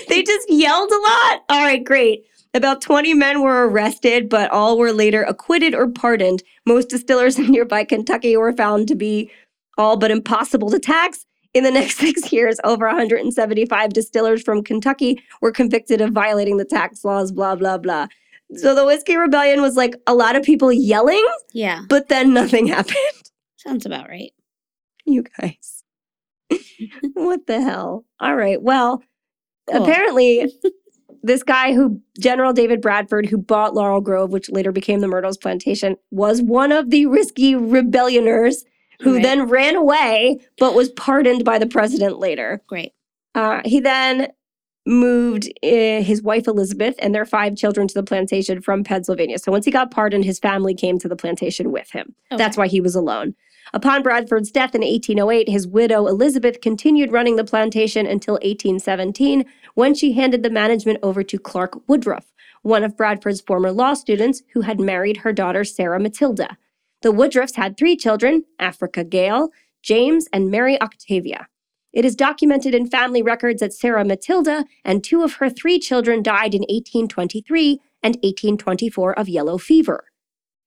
they just yelled a lot. All right, great. About 20 men were arrested, but all were later acquitted or pardoned. Most distillers in nearby Kentucky were found to be all but impossible to tax. In the next six years, over 175 distillers from Kentucky were convicted of violating the tax laws, blah, blah, blah. So the Whiskey Rebellion was like a lot of people yelling, Yeah. but then nothing happened. Sounds about right. You guys. what the hell? All right. Well, Cool. apparently, this guy who, General David Bradford, who bought Laurel Grove, which later became the Myrtles Plantation, was one of the whiskey rebellioners who Right. then ran away but was pardoned by the president later. Great. Uh, he then moved uh, his wife Elizabeth and their five children to the plantation from Pennsylvania. So once he got pardoned, his family came to the plantation with him. That's why he was alone. Upon Bradford's death in 1808, his widow Elizabeth continued running the plantation until 1817 when she handed the management over to Clark Woodruff, one of Bradford's former law students who had married her daughter Sarah Matilda. The Woodruffs had three children Africa Gale, James, and Mary Octavia. It is documented in family records that Sarah Matilda and two of her three children died in 1823 and 1824 of yellow fever.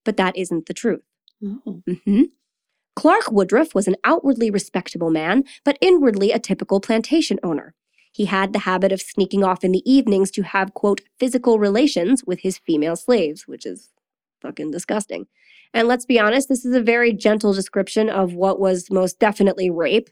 But that isn't the truth. Oh. hmm Clark Woodruff was an outwardly respectable man, but inwardly a typical plantation owner. He had the habit of sneaking off in the evenings to have, quote, physical relations with his female slaves, which is fucking disgusting. And let's be honest, this is a very gentle description of what was most definitely rape.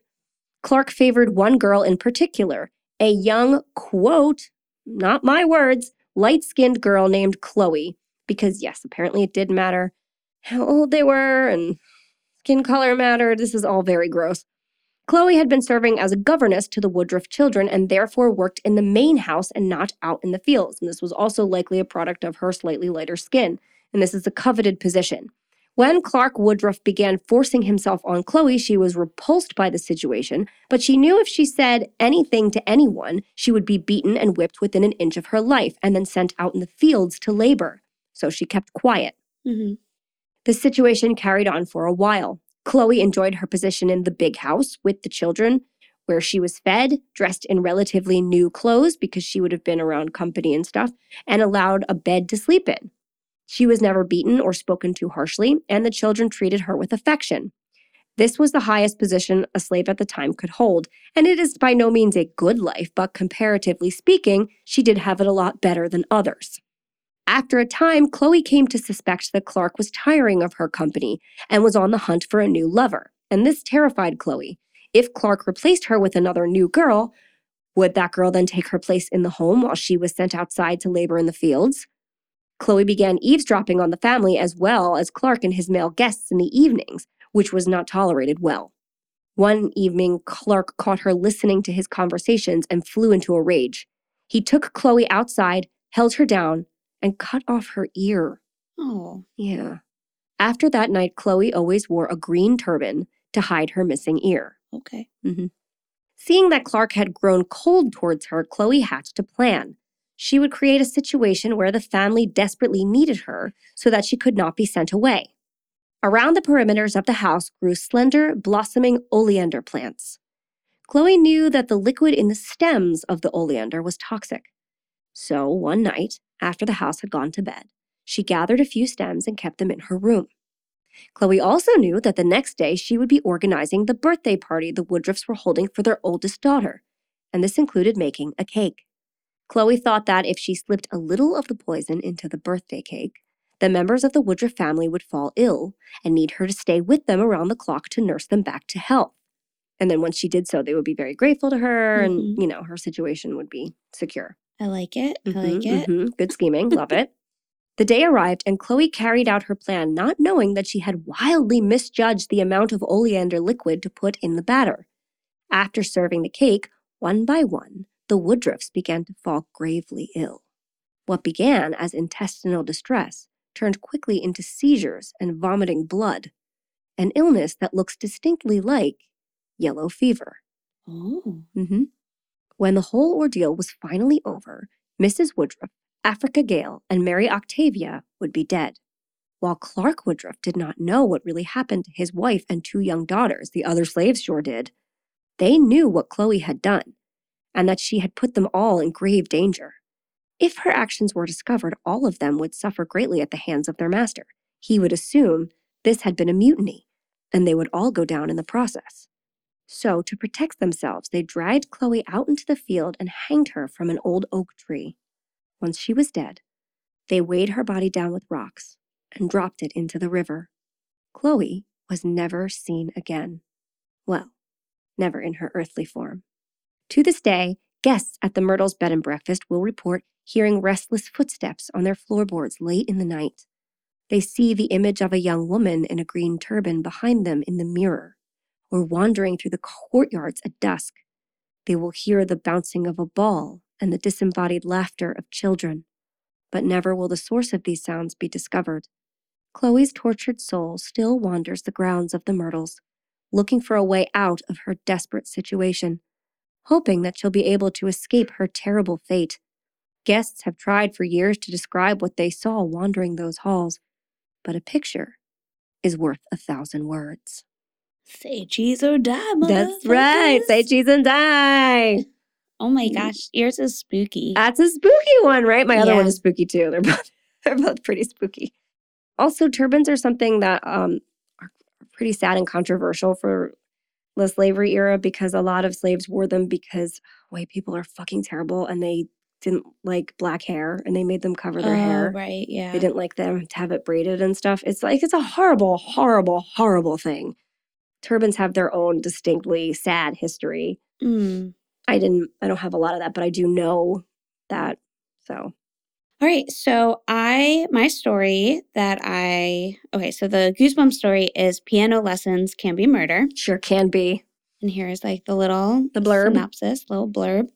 Clark favored one girl in particular, a young, quote, not my words, light skinned girl named Chloe, because yes, apparently it did matter how old they were and skin color mattered. This is all very gross. Chloe had been serving as a governess to the Woodruff children and therefore worked in the main house and not out in the fields. And this was also likely a product of her slightly lighter skin. And this is a coveted position. When Clark Woodruff began forcing himself on Chloe, she was repulsed by the situation, but she knew if she said anything to anyone, she would be beaten and whipped within an inch of her life and then sent out in the fields to labor. So she kept quiet. hmm The situation carried on for a while. Chloe enjoyed her position in the big house with the children, where she was fed, dressed in relatively new clothes because she would have been around company and stuff, and allowed a bed to sleep in. She was never beaten or spoken to harshly, and the children treated her with affection. This was the highest position a slave at the time could hold, and it is by no means a good life, but comparatively speaking, she did have it a lot better than others. After a time, Chloe came to suspect that Clark was tiring of her company and was on the hunt for a new lover, and this terrified Chloe. If Clark replaced her with another new girl, would that girl then take her place in the home while she was sent outside to labor in the fields? Chloe began eavesdropping on the family as well as Clark and his male guests in the evenings, which was not tolerated well. One evening, Clark caught her listening to his conversations and flew into a rage. He took Chloe outside, held her down, and cut off her ear. Oh. Yeah. After that night, Chloe always wore a green turban, to hide her missing ear. Okay. Mm-hmm. Seeing that Clark had grown cold towards her, Chloe hatched a plan. She would create a situation where the family desperately needed her so that she could not be sent away. Around the perimeters of the house grew slender, blossoming oleander plants. Chloe knew that the liquid in the stems of the oleander was toxic. So one night, after the house had gone to bed, she gathered a few stems and kept them in her room. Chloe also knew that the next day she would be organizing the birthday party the Woodruffs were holding for their oldest daughter, and this included making a cake. Chloe thought that if she slipped a little of the poison into the birthday cake, the members of the Woodruff family would fall ill and need her to stay with them around the clock to nurse them back to health. And then once she did so, they would be very grateful to her and, Mhm. you know, her situation would be secure. I like it. I Mhm, like it. mhm. Good scheming. Love it. The day arrived, and Chloe carried out her plan, not knowing that she had wildly misjudged the amount of oleander liquid to put in the batter. After serving the cake, one by one, the Woodruffs began to fall gravely ill. What began as intestinal distress turned quickly into seizures and vomiting blood, an illness that looks distinctly like yellow fever. Oh. hmm When the whole ordeal was finally over, Mrs. Woodruff, Africa Gale, and Mary Octavia would be dead. While Clark Woodruff did not know what really happened to his wife and two young daughters, the other slaves sure did. They knew what Chloe had done, and that she had put them all in grave danger. If her actions were discovered, all of them would suffer greatly at the hands of their master. He would assume this had been a mutiny, and they would all go down in the process. So, to protect themselves, they dragged Chloe out into the field and hanged her from an old oak tree. Once she was dead, they weighed her body down with rocks and dropped it into the river. Chloe was never seen again. Well, never in her earthly form. To this day, guests at the Myrtles bed and breakfast will report hearing restless footsteps on their floorboards late in the night. They see the image of a young woman in a green turban behind them in the mirror or wandering through the courtyards at dusk. They will hear the bouncing of a ball and the disembodied laughter of children, but never will the source of these sounds be discovered. Chloe's tortured soul still wanders the grounds of the Myrtles, looking for a way out of her desperate situation, hoping that she'll be able to escape her terrible fate. Guests have tried for years to describe what they saw wandering those halls, but a picture is worth a thousand words. Say cheese or die, That's right. Say cheese and die. Oh my gosh, yours is spooky. That's a spooky one, right? My other one is spooky too. They're both they're both pretty spooky. Also, turbans are something that um are pretty sad and controversial for the slavery era because a lot of slaves wore them because white people are fucking terrible and they didn't like black hair and they made them cover their oh, hair. right. Yeah. They didn't like them to have it braided and stuff. It's like it's a horrible, horrible, horrible thing. Turbans have their own distinctly sad history. Mm. I didn't I don't have a lot of that, but I do know that. So All right. So I my story that I okay, so the goosebump story is piano lessons can be murder. sure can be. And here's like the little The blurb. synopsis, little blurb.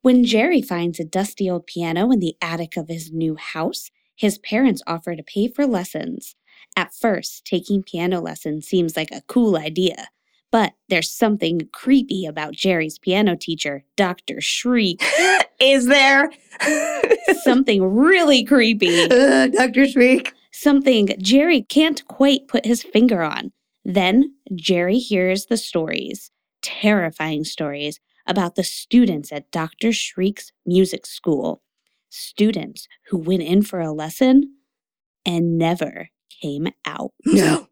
When Jerry finds a dusty old piano in the attic of his new house, his parents offer to pay for lessons. At first, taking piano lessons seems like a cool idea, but there's something creepy about Jerry's piano teacher, Dr. Shriek. Is there? something really creepy. Uh, Dr. Shriek. something Jerry can't quite put his finger on. Then Jerry hears the stories, terrifying stories about the students at Dr. Shriek's music school. Students who went in for a lesson and never came out. No.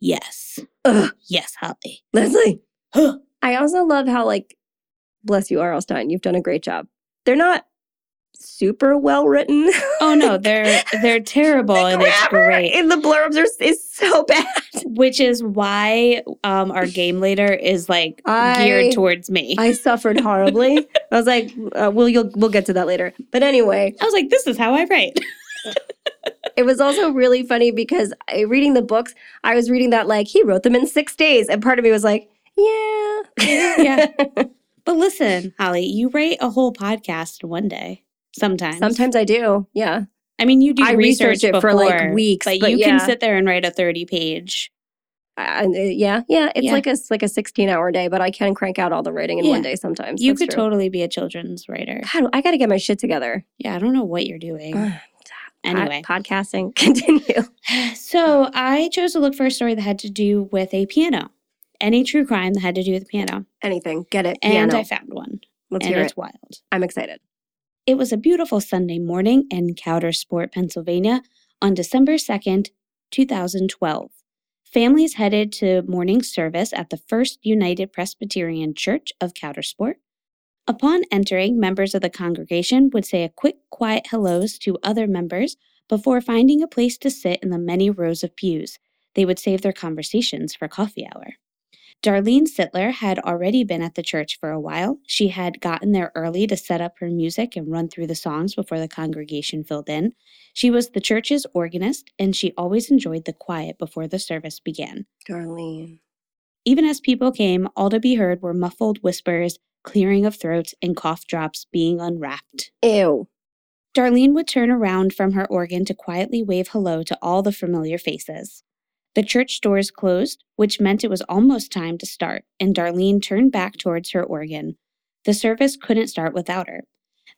Yes. Ugh. Yes, Holly. Leslie. Huh. I also love how, like, bless you, R.L. Stine, you've done a great job. They're not super well written. Oh no, they're they're terrible the and it's great. in the blurbs are is so bad. Which is why um our game later is like I- geared towards me. I suffered horribly. I was like, uh, "Well, you'll we'll get to that later." But anyway, I was like, this is how I write. It was also really funny because I, reading the books, I was reading that like he wrote them in six days, and part of me was like, "Yeah, Yeah. But listen, Holly, you write a whole podcast in one day. Sometimes. Sometimes I do. Yeah, I mean, you do I research it for, like, weeks, but, but you yeah. can sit there and write a 30 page. Uh, yeah, yeah. It's Yeah. like a like a sixteen hour day, but I can crank out all the writing in one day sometimes. You That's could true. totally be a children's writer. God, I got to get my shit together. Yeah, I don't know what you're doing. Anyway, pod- podcasting. Continue. so I chose to look for a story that had to do with a piano. Any true crime that had to do with the piano. Anything. Get it. And Piano. I found one. Let's and hear it's it. wild. I'm excited. It was a beautiful Sunday morning in Coudersport, Pennsylvania on December 2nd, 2012. Families headed to morning service at the First United Presbyterian Church of Coudersport. Upon entering, members of the congregation would say a quick, quiet hellos to other members before finding a place to sit in the many rows of pews. They would save their conversations for coffee hour. Darlene Sittler had already been at the church for a while. She had gotten there early to set up her music and run through the songs before the congregation filled in. She was the church's organist, and she always enjoyed the quiet before the service began. Darlene. Even as people came, all to be heard were muffled whispers, clearing of throats, and cough drops being unwrapped. Ew. Darlene would turn around from her organ to quietly wave hello to all the familiar faces. The church doors closed, which meant it was almost time to start, and Darlene turned back towards her organ. The service couldn't start without her.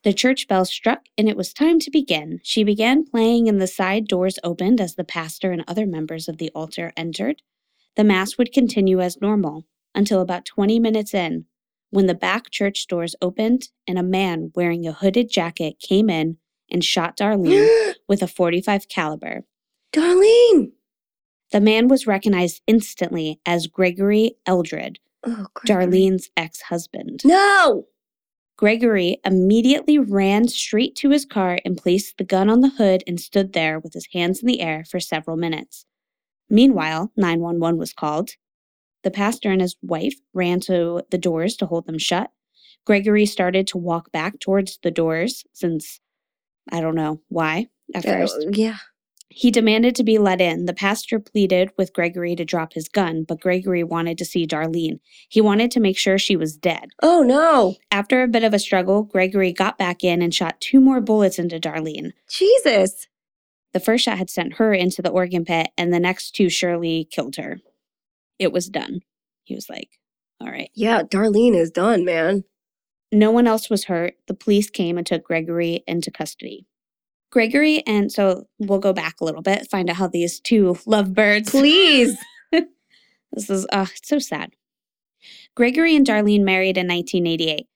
The church bell struck, and it was time to begin. She began playing, and the side doors opened as the pastor and other members of the altar entered. The Mass would continue as normal until about 20 minutes in, when the back church doors opened and a man wearing a hooded jacket came in and shot Darlene with a 45 caliber. Darlene. The man was recognized instantly as Gregory Eldred, Oh, Gregory. Darlene's ex-husband. No. Gregory immediately ran straight to his car and placed the gun on the hood and stood there with his hands in the air for several minutes. Meanwhile, 911 was called. The pastor and his wife ran to the doors to hold them shut. Gregory started to walk back towards the doors since I don't know why at Uh, first. yeah. He demanded to be let in. The pastor pleaded with Gregory to drop his gun, but Gregory wanted to see Darlene. He wanted to make sure she was dead. Oh no. After a bit of a struggle, Gregory got back in and shot two more bullets into Darlene. Jesus. The first shot had sent her into the organ pit, and the next two surely killed her. It was done. He was like, All right. Yeah, Darlene is done, man. No one else was hurt. The police came and took Gregory into custody. Gregory, and so we'll go back a little bit, find out how these two lovebirds Please. This is uh it's so sad. Gregory and Darlene married in 1988.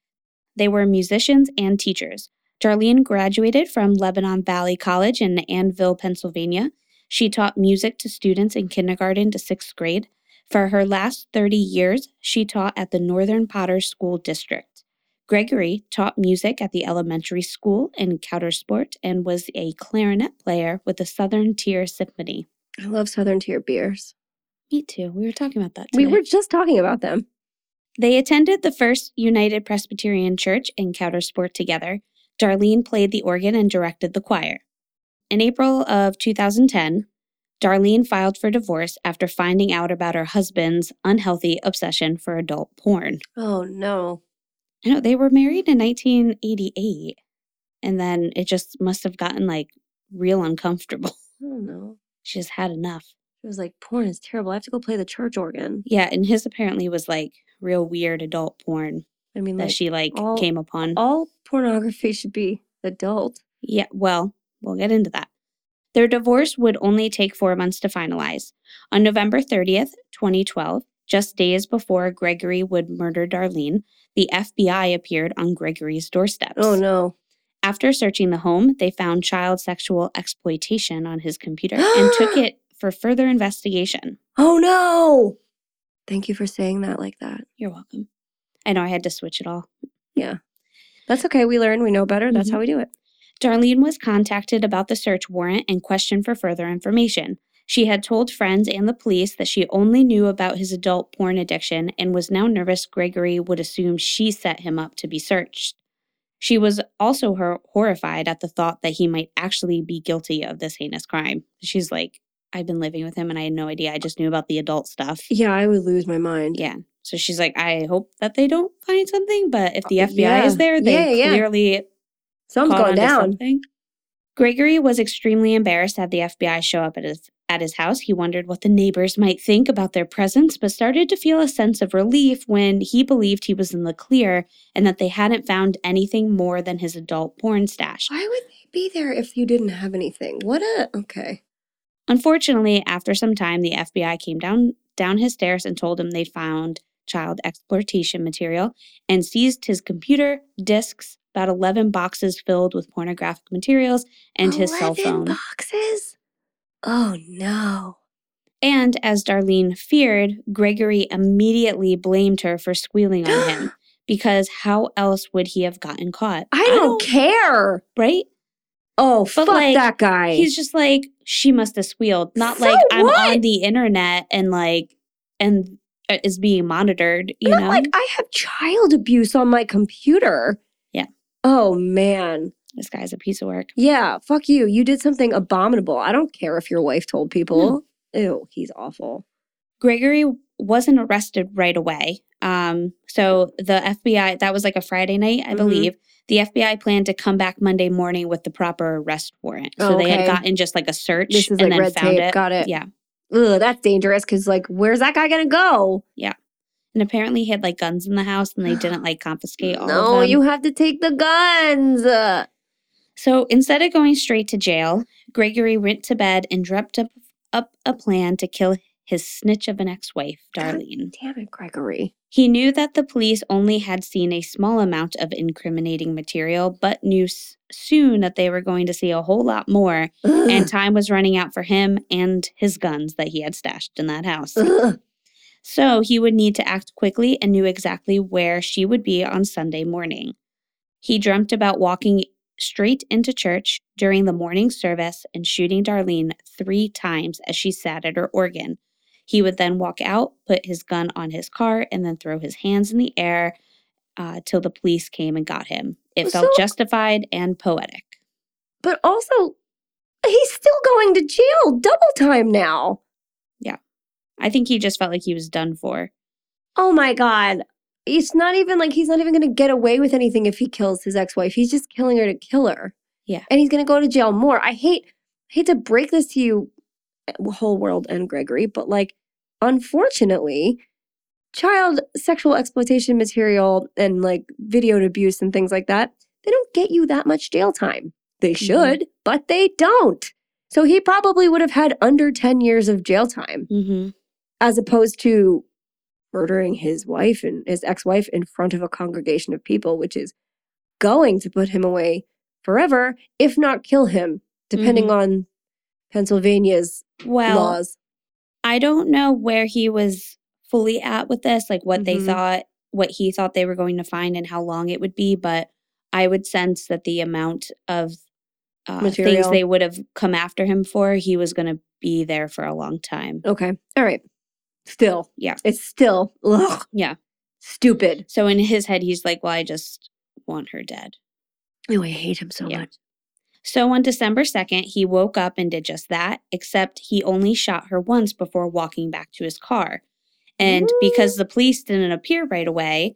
They were musicians and teachers. Darlene graduated from Lebanon Valley College in Annville, Pennsylvania. She taught music to students in kindergarten to sixth grade. For her last 30 years, she taught at the Northern Potter School District. Gregory taught music at the elementary school in Coudersport and was a clarinet player with the Southern Tier Symphony. I love Southern Tier beers. Me too. We were talking about that. Too. We were just talking about them. They attended the First United Presbyterian Church in Coudersport together. Darlene played the organ and directed the choir. In April of 2010, Darlene filed for divorce after finding out about her husband's unhealthy obsession for adult porn. Oh no. I know they were married in 1988, and then it just must have gotten like real uncomfortable. I don't know. She just had enough. It was like porn is terrible. I have to go play the church organ. Yeah, and his apparently was like real weird adult porn I mean, that like she like all- came upon. all pornography should be adult. Yeah, well, we'll get into that. Their divorce would only take four months to finalize. On November 30th, 2012, just days before Gregory would murder Darlene, the FBI appeared on Gregory's doorsteps. Oh no. After searching the home, they found child sexual exploitation on his computer and took it for further investigation. Oh no. Thank you for saying that like that. You're welcome. I know I had to switch it all. Yeah. That's okay. We learn. We know better. That's Mhm. how we do it. Darlene was contacted about the search warrant and questioned for further information. She had told friends and the police that she only knew about his adult porn addiction and was now nervous Gregory would assume she set him up to be searched. She was also hor- horrified at the thought that he might actually be guilty of this heinous crime. She's like, I've been living with him and I had no idea. I just knew about the adult stuff. Yeah, I would lose my mind. Yeah. So she's like, I hope that they don't find something, but if the Uh, FBI yeah. is there, they Yeah, yeah. clearly Something's caught going down. something. Gregory was extremely embarrassed to have the FBI show up at his at his house, he wondered what the neighbors might think about their presence, but started to feel a sense of relief when he believed he was in the clear and that they hadn't found anything more than his adult porn stash. Why would they be there if you didn't have anything? What a okay. Unfortunately, after some time, the FBI came down down his stairs and told him they'd found child exploitation material and seized his computer, discs, about 11 boxes filled with pornographic materials, and his cell 11 phone. boxes. Oh no. And as Darlene feared, Gregory immediately blamed her for squealing on him because how else would he have gotten caught? I don't care. Right? Oh, But, fuck like, that guy. He's just like, she must have squealed. Not So like I'm what? on the internet and like, and is being monitored, you Not know? like I have child abuse on my computer. Yeah. Oh man. this guy's a piece of work. Yeah, fuck you. You did something abominable. I don't care if your wife told people. Ew, he's awful. Gregory wasn't arrested right away. Um, so the FBI, that was like a Friday night, I Mhm. believe. The FBI planned to come back Monday morning with the proper arrest warrant. So Oh, they had gotten just like a search This is and like then red found tape. it. Got it. Yeah. Ugh, that's dangerous because, like, where's that guy gonna go? Yeah. And apparently he had like guns in the house and they didn't like confiscate all of No, you have to take the guns. So instead of going straight to jail, Gregory went to bed and dreamt up, up a plan to kill his snitch of an ex wife, Darlene. Damn it, Gregory. He knew that the police only had seen a small amount of incriminating material, but knew s- soon that they were going to see a whole lot more, Ugh. and time was running out for him and his guns that he had stashed in that house. Ugh. So he would need to act quickly and knew exactly where she would be on Sunday morning. He dreamt about walking straight into church during the morning service and shooting Darlene three times as she sat at her organ. He would then walk out, put his gun on his car, and then throw his hands in the air uh, till the police came and got him. It felt So- justified and poetic. But also, he's still going to jail double time now. Yeah. I think he just felt like he was done for. Oh my God. It's not even like he's not even going to get away with anything if he kills his ex wife. He's just killing her to kill her. Yeah. And he's going to go to jail more. I hate, I hate to break this to you, eh, whole world and Gregory, but like, unfortunately, child sexual exploitation material and like video abuse and things like that, they don't get you that much jail time. They should, but they don't. So he probably would have had under 10 years of jail time Mm-hmm. as opposed to murdering his wife and his ex-wife in front of a congregation of people which is going to put him away forever if not kill him depending on Pennsylvania's Well, laws I don't know where he was fully at with this, like what they Mhm. thought, what he thought they were going to find and how long it would be, but I would sense that the amount of uh, things they would have come after him for, he was going to be there for a long time. okay all right still Yeah. it's still ugh, Yeah. stupid So in his head, he's like, well, I just want her dead. oh i hate him so Yeah. much So on December 2nd, he woke up and did just that, except he only shot her once before walking back to his car. And because the police didn't appear right away,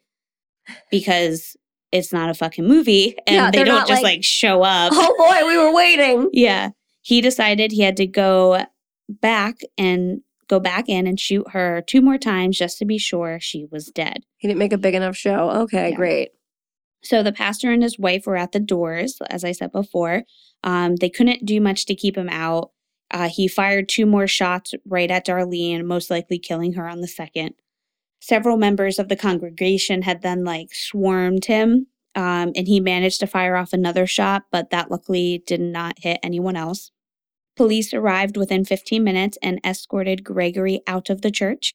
because it's not a fucking movie and Yeah, they don't just like- like, show up. oh boy we were waiting Yeah. He decided he had to go back and go back in and shoot her two more times just to be sure she was dead. he didn't make a big enough show okay Yeah. great So the pastor and his wife were at the doors, as I said before. Um, they couldn't do much to keep him out. Uh, he fired two more shots right at Darlene, most likely killing her on the second. Several members of the congregation had then like swarmed him, um, and he managed to fire off another shot, but that luckily did not hit anyone else. Police arrived within 15 minutes and escorted Gregory out of the church.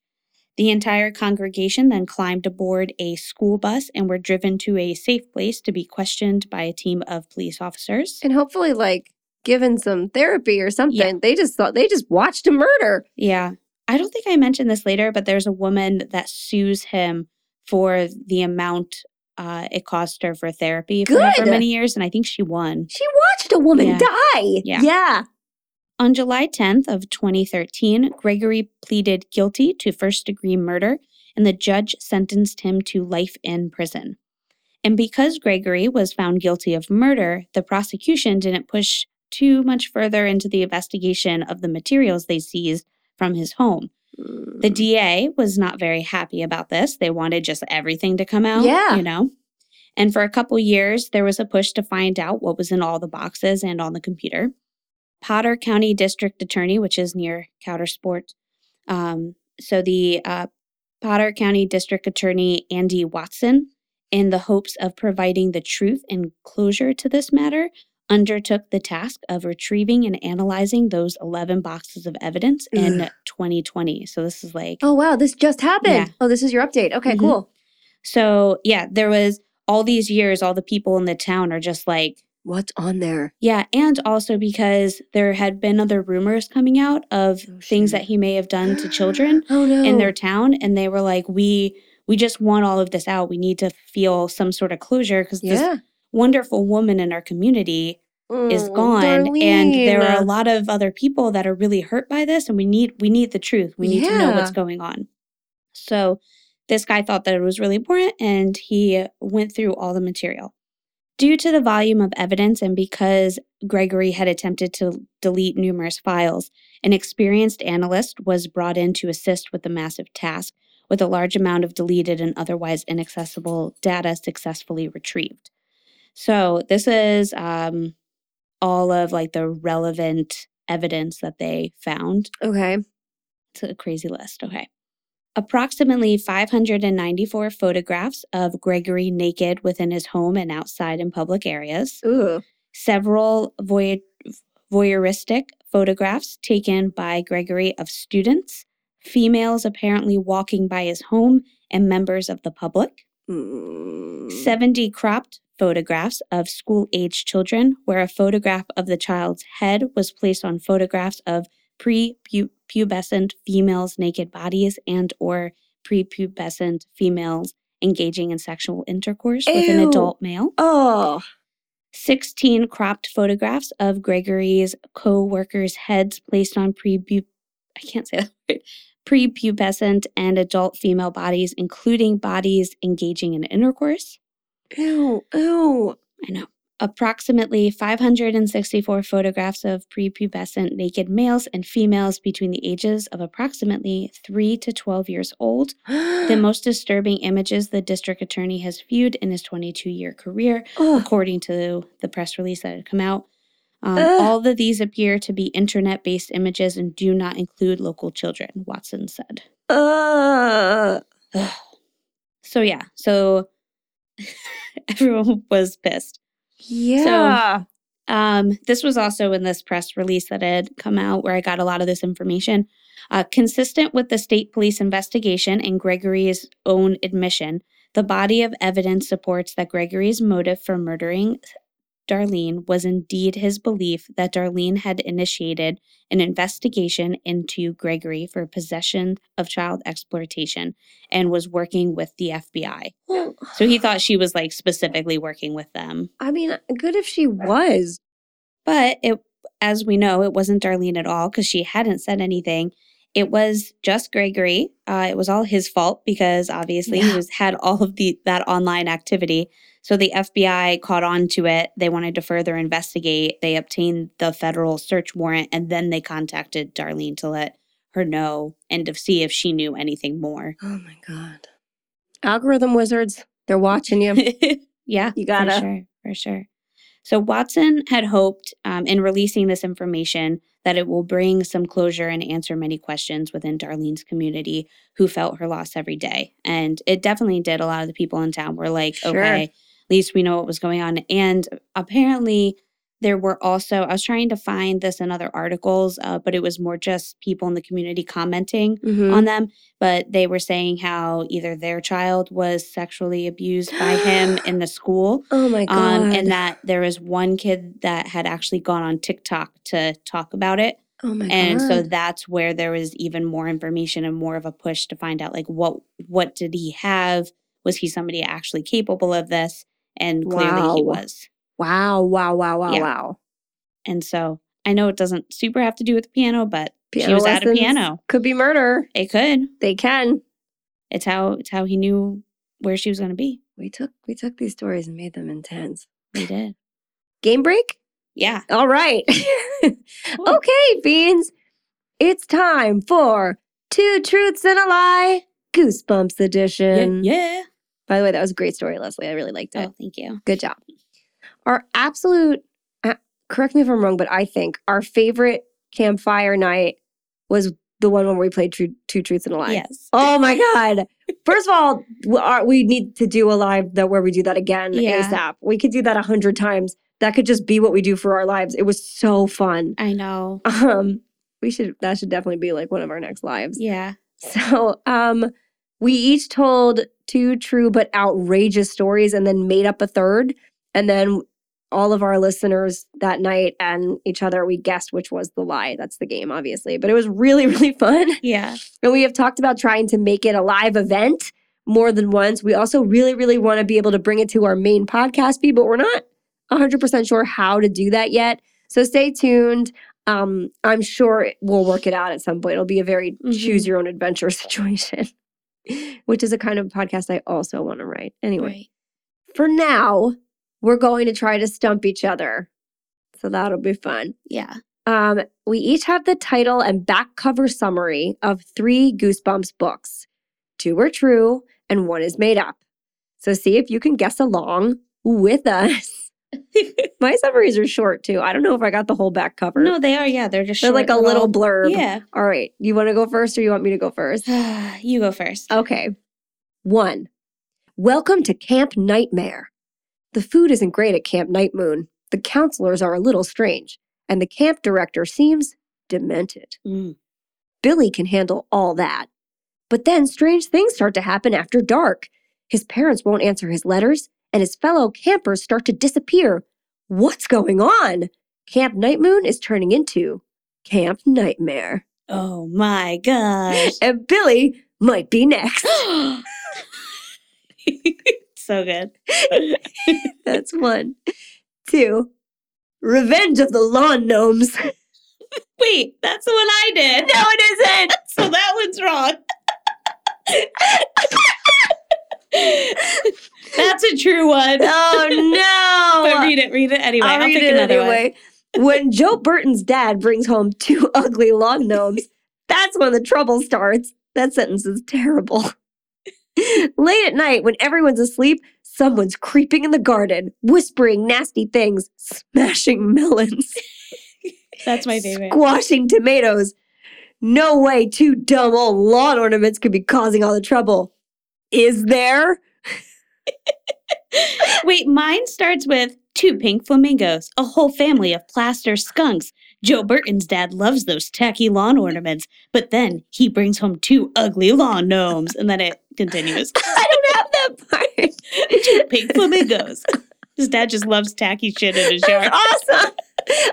The entire congregation then climbed aboard a school bus and were driven to a safe place to be questioned by a team of police officers. and hopefully like given some therapy or something they just thought they just watched a murder Yeah. I don't think I mentioned this later, but there's a woman that sues him for the amount uh, it cost her for therapy for however many years, and I think she won. she watched a woman Yeah. die Yeah. yeah On July 10th of 2013, Gregory pleaded guilty to first-degree murder, and the judge sentenced him to life in prison. And because Gregory was found guilty of murder, the prosecution didn't push too much further into the investigation of the materials they seized from his home. The Mm. DA was not very happy about this. They wanted just everything to come out, Yeah. you know. And for a couple years, there was a push to find out what was in all the boxes and on the computer. Potter County District Attorney, which is near Coudersport. Um, so the uh, Potter County District Attorney Andy Watson, in the hopes of providing the truth and closure to this matter, undertook the task of retrieving and analyzing those 11 boxes of evidence in 2020. So this is like Oh wow, this just happened. Yeah. Oh, this is your update. Okay, Mhm. cool. So, yeah, there was all these years, all the people in the town are just like, What's on there? yeah. And also because there had been other rumors coming out of Oh, things that he may have done to children Oh no. in their town. And they were like, we, we just want all of this out. We need to feel some sort of closure because this yeah. Wonderful woman in our community is Oh, gone. And there are a lot of other people that are really hurt by this. And we need, we need the truth. We need to know what's going on. So this guy thought that it was really important and he went through all the material. Due to the volume of evidence and because Gregory had attempted to delete numerous files, an experienced analyst was brought in to assist with the massive task, with a large amount of deleted and otherwise inaccessible data successfully retrieved. So, this is um, all of like the relevant evidence that they found Okay. it's a crazy list. Okay. Approximately 594 photographs of Gregory naked within his home and outside in public areas. Ooh. Several voy- voyeuristic photographs taken by Gregory of students, females apparently walking by his home, and members of the public. Mm. 70 cropped photographs of school age children, where a photograph of the child's head was placed on photographs of prepubescent females' naked bodies and or prepubescent females engaging in sexual intercourse with an adult male. Oh. 16 cropped photographs of Gregory's co-workers' heads placed on prepu- I can't say that word. Prepubescent and adult female bodies, including bodies engaging in intercourse. Ew. Ew. I know. Approximately 564 photographs of prepubescent naked males and females between the ages of approximately 3 to 12 years old. The most disturbing images the district attorney has viewed in his 22 year career, oh. according to the press release that had come out. Um, all of these appear to be internet based images and do not include local children, Watson said. Uh. So, yeah, so everyone was pissed. Yeah. Um, this was also in this press release that had come out where I got a lot of this information. Uh, consistent with the state police investigation and Gregory's own admission, the body of evidence supports that Gregory's motive for murdering Darlene was indeed his belief that Darlene had initiated an investigation into Gregory for possession of child exploitation and was working with the FBI. Well, So he thought she was like specifically working with them. I mean, good if she was. But it, as we know, it wasn't Darlene at all because she hadn't said anything. It was just Gregory. Uh, it was all his fault because obviously he was had all of the that online activity. So the FBI caught on to it. They wanted to further investigate. They obtained the federal search warrant, and then they contacted Darlene to let her know and to see if she knew anything more. Oh my god. Algorithm wizards, they're watching you. yeah, You gotta. for sure, for sure. So Watson had hoped um, in releasing this information that it will bring some closure and answer many questions within Darlene's community who felt her loss every day, and it definitely did. A lot of the people in town were like, Sure. "Okay, least we know what was going on." And apparently, there were also I was trying to find this in other articles, uh, but it was more just people in the community commenting Mhm. on them, but they were saying how either their child was sexually abused by him in the school, oh my god. um, and that there was one kid that had actually gone on TikTok to talk about it, oh my and god. so that's where there was even more information and more of a push to find out like what what did he have? Was he somebody actually capable of this? And clearly he was. wow, wow, wow, wow, Yeah. wow. And so I know it doesn't super have to do with the piano, but she was at a piano. Could be murder. It could. They can. It's how it's how he knew where she was going to be. We took we took these stories and made them intense. We did. Game break? Yeah. All right. okay, Beans. It's time for Two Truths and a Lie Goosebumps Yeah. edition. yeah. By the way, that was a great story, Leslie. I really liked it. Oh, thank you. Good job. Our absolute, uh, correct me if I'm wrong, but I think our favorite campfire night was the one when we played True, Two Truths and a Lie. Yes. Oh my God. First of all, we, are, we need to do a live that where we do that again Yeah. ASAP. We could do that a hundred times. That could just be what we do for our lives. It was so fun. I know. Um, we should that should definitely be like one of our next lives. Yeah. So, um, we each told two true but outrageous stories and then made up a third. And then all of our listeners that night and each other, we guessed which was the lie. That's the game, obviously. But it was really, really fun. Yeah. And we have talked about trying to make it a live event more than once. We also really, really want to be able to bring it to our main podcast feed, but we're not 100% sure how to do that yet. So stay tuned. Um, I'm sure it- we'll work it out at some point. It'll be a very Mhm. choose your own adventure situation, which is a kind of podcast I also want to write. Anyway, Right. for now, we're going to try to stump each other. So that'll be fun. Yeah. Um, we each have the title and back cover summary of three Goosebumps books. Two are true and one is made up. So see if you can guess along with us. My summaries are short too. I don't know if I got the whole back cover. no, they are. Yeah. They're just They're like a short little blurb. Yeah. All right. You want to go first or you want me to go first? you go first. Okay. One. Welcome to Camp Nightmare. The food isn't great at Camp Night Moon. The counselors are a little strange, and the camp director seems demented. Mm. Billy can handle all that. But then strange things start to happen after dark. His parents won't answer his letters, and his fellow campers start to disappear. What's going on? Camp Night Moon is turning into Camp Nightmare. Oh my gosh. And Billy might be next. so good. That's one. Two. Revenge of the Lawn Gnomes. Wait, that's the one I did. No, it isn't. So that one's wrong. That's a true one. Oh But no. read it, read it anyway. I'll I'll, read it another anyway. when Joe Burton's dad brings home two ugly lawn gnomes, that's when the trouble starts. That sentence is terrible. Late at night, when everyone's asleep, someone's creeping in the garden, whispering nasty things, smashing melons. That's my favorite. squashing tomatoes. No way two dumb old lawn ornaments could be causing all the trouble. Is there? Wait, mine starts with two pink flamingos, a whole family of plaster skunks. Joe Burton's dad loves those tacky lawn ornaments, but then he brings home two ugly lawn gnomes, and then it continues. I don't have that part. two pink flamingos. His dad just loves tacky shit in his yard. awesome.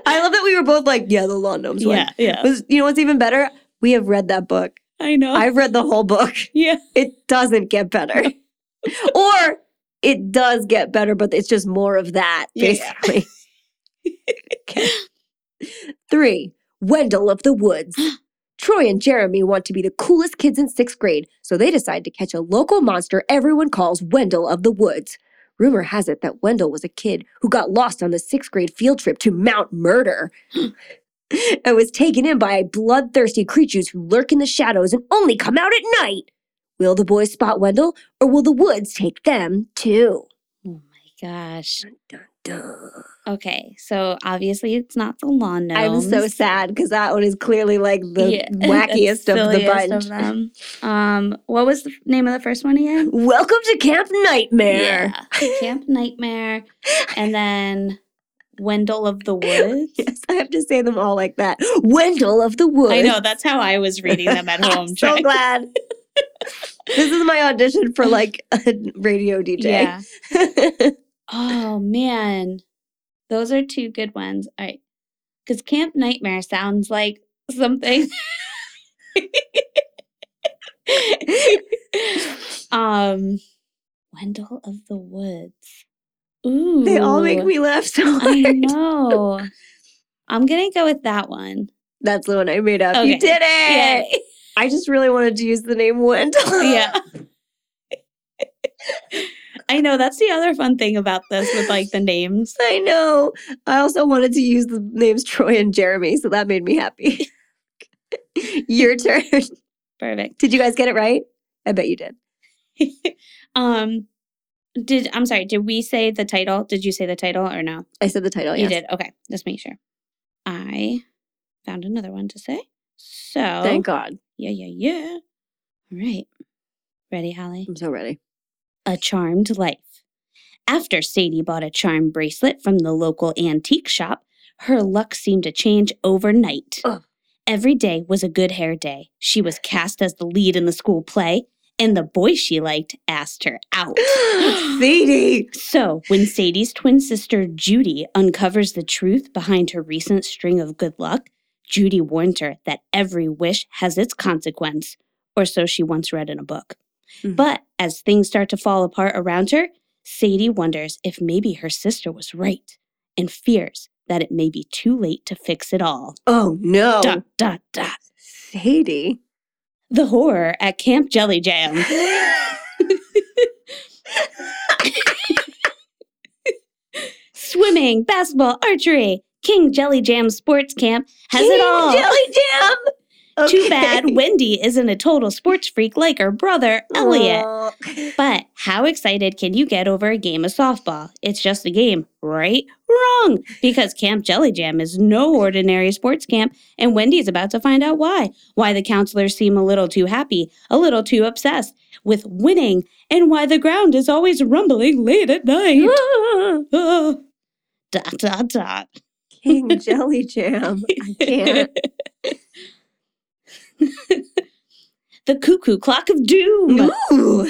I love that we were both like, yeah, the lawn gnomes one. Yeah, yeah. Was you know what's even better? We have read that book. I know. I've read the whole book. yeah. It doesn't get better. or it does get better, but it's just more of that, Yeah. okay. Three, Wendell of the Woods. Troy and Jeremy want to be the coolest kids in sixth grade, so they decide to catch a local monster everyone calls Wendell of the Woods. Rumor has it that Wendell was a kid who got lost on the sixth grade field trip to Mount Murder and was taken in by bloodthirsty creatures who lurk in the shadows and only come out at night. Will the boys spot Wendell, or will the woods take them too? Oh my gosh. Dun, dun. Okay, so obviously it's not the lawn I'm so sad because that one is clearly like the Yeah, wackiest of the bunch. of them. Um, what was the name of the first one again? Welcome to Camp Nightmare. Yeah, Camp Nightmare, and then Wendell of the Woods. Yes, I have to say them all like that. Wendell of the Woods. I know that's how I was reading them at home. I'm so glad. this is my audition for like a radio DJ. Yeah. Oh man, those are two good ones. All right, because Camp Nightmare sounds like something. um, Wendell of the Woods. Ooh, they all make me laugh so hard. I know. I'm gonna go with that one. That's the one I made up. You did it. Yay. I just really wanted to use the name Wendell. yeah. I know that's the other fun thing about this with like the names. I know. I also wanted to use the names Troy and Jeremy, so that made me happy. Your turn. Perfect. Did you guys get it right? I bet you did. um did I'm sorry, did we say the title? Did you say the title or no? I said the title. You yes. did. Okay, just make sure. I found another one to say. So Thank God. Yeah, yeah, yeah. All right. Ready, Holly? I'm so ready. A Charmed Life. After Sadie bought a charm bracelet from the local antique shop, her luck seemed to change overnight. Ugh. Every day was a good hair day. She was cast as the lead in the school play, and the boy she liked asked her out. Sadie. So, when Sadie's twin sister Judy uncovers the truth behind her recent string of good luck, Judy warns her that every wish has its consequence, or so she once read in a book. Mhm. But as things start to fall apart around her, Sadie wonders if maybe her sister was right and fears that it may be too late to fix it all. Oh no. Dot, dot, dot. Sadie. The horror at Camp Jelly Jam. Swimming, basketball, archery. King Jelly Jam Sports Camp has it King all. Jelly Jam. Too bad Wendy isn't a total sports freak like her brother, Elliot. But how excited can you get over a game of softball? It's just a game, right? Wrong! Because Camp Jelly Jam is no ordinary sports camp, and Wendy's about to find out why. Why the counselors seem a little too happy, a little too obsessed with winning, and why the ground is always rumbling late at night. Ah. dot, dot, dot. King Jelly Jam. I can't. the cuckoo clock of doom. Ooh.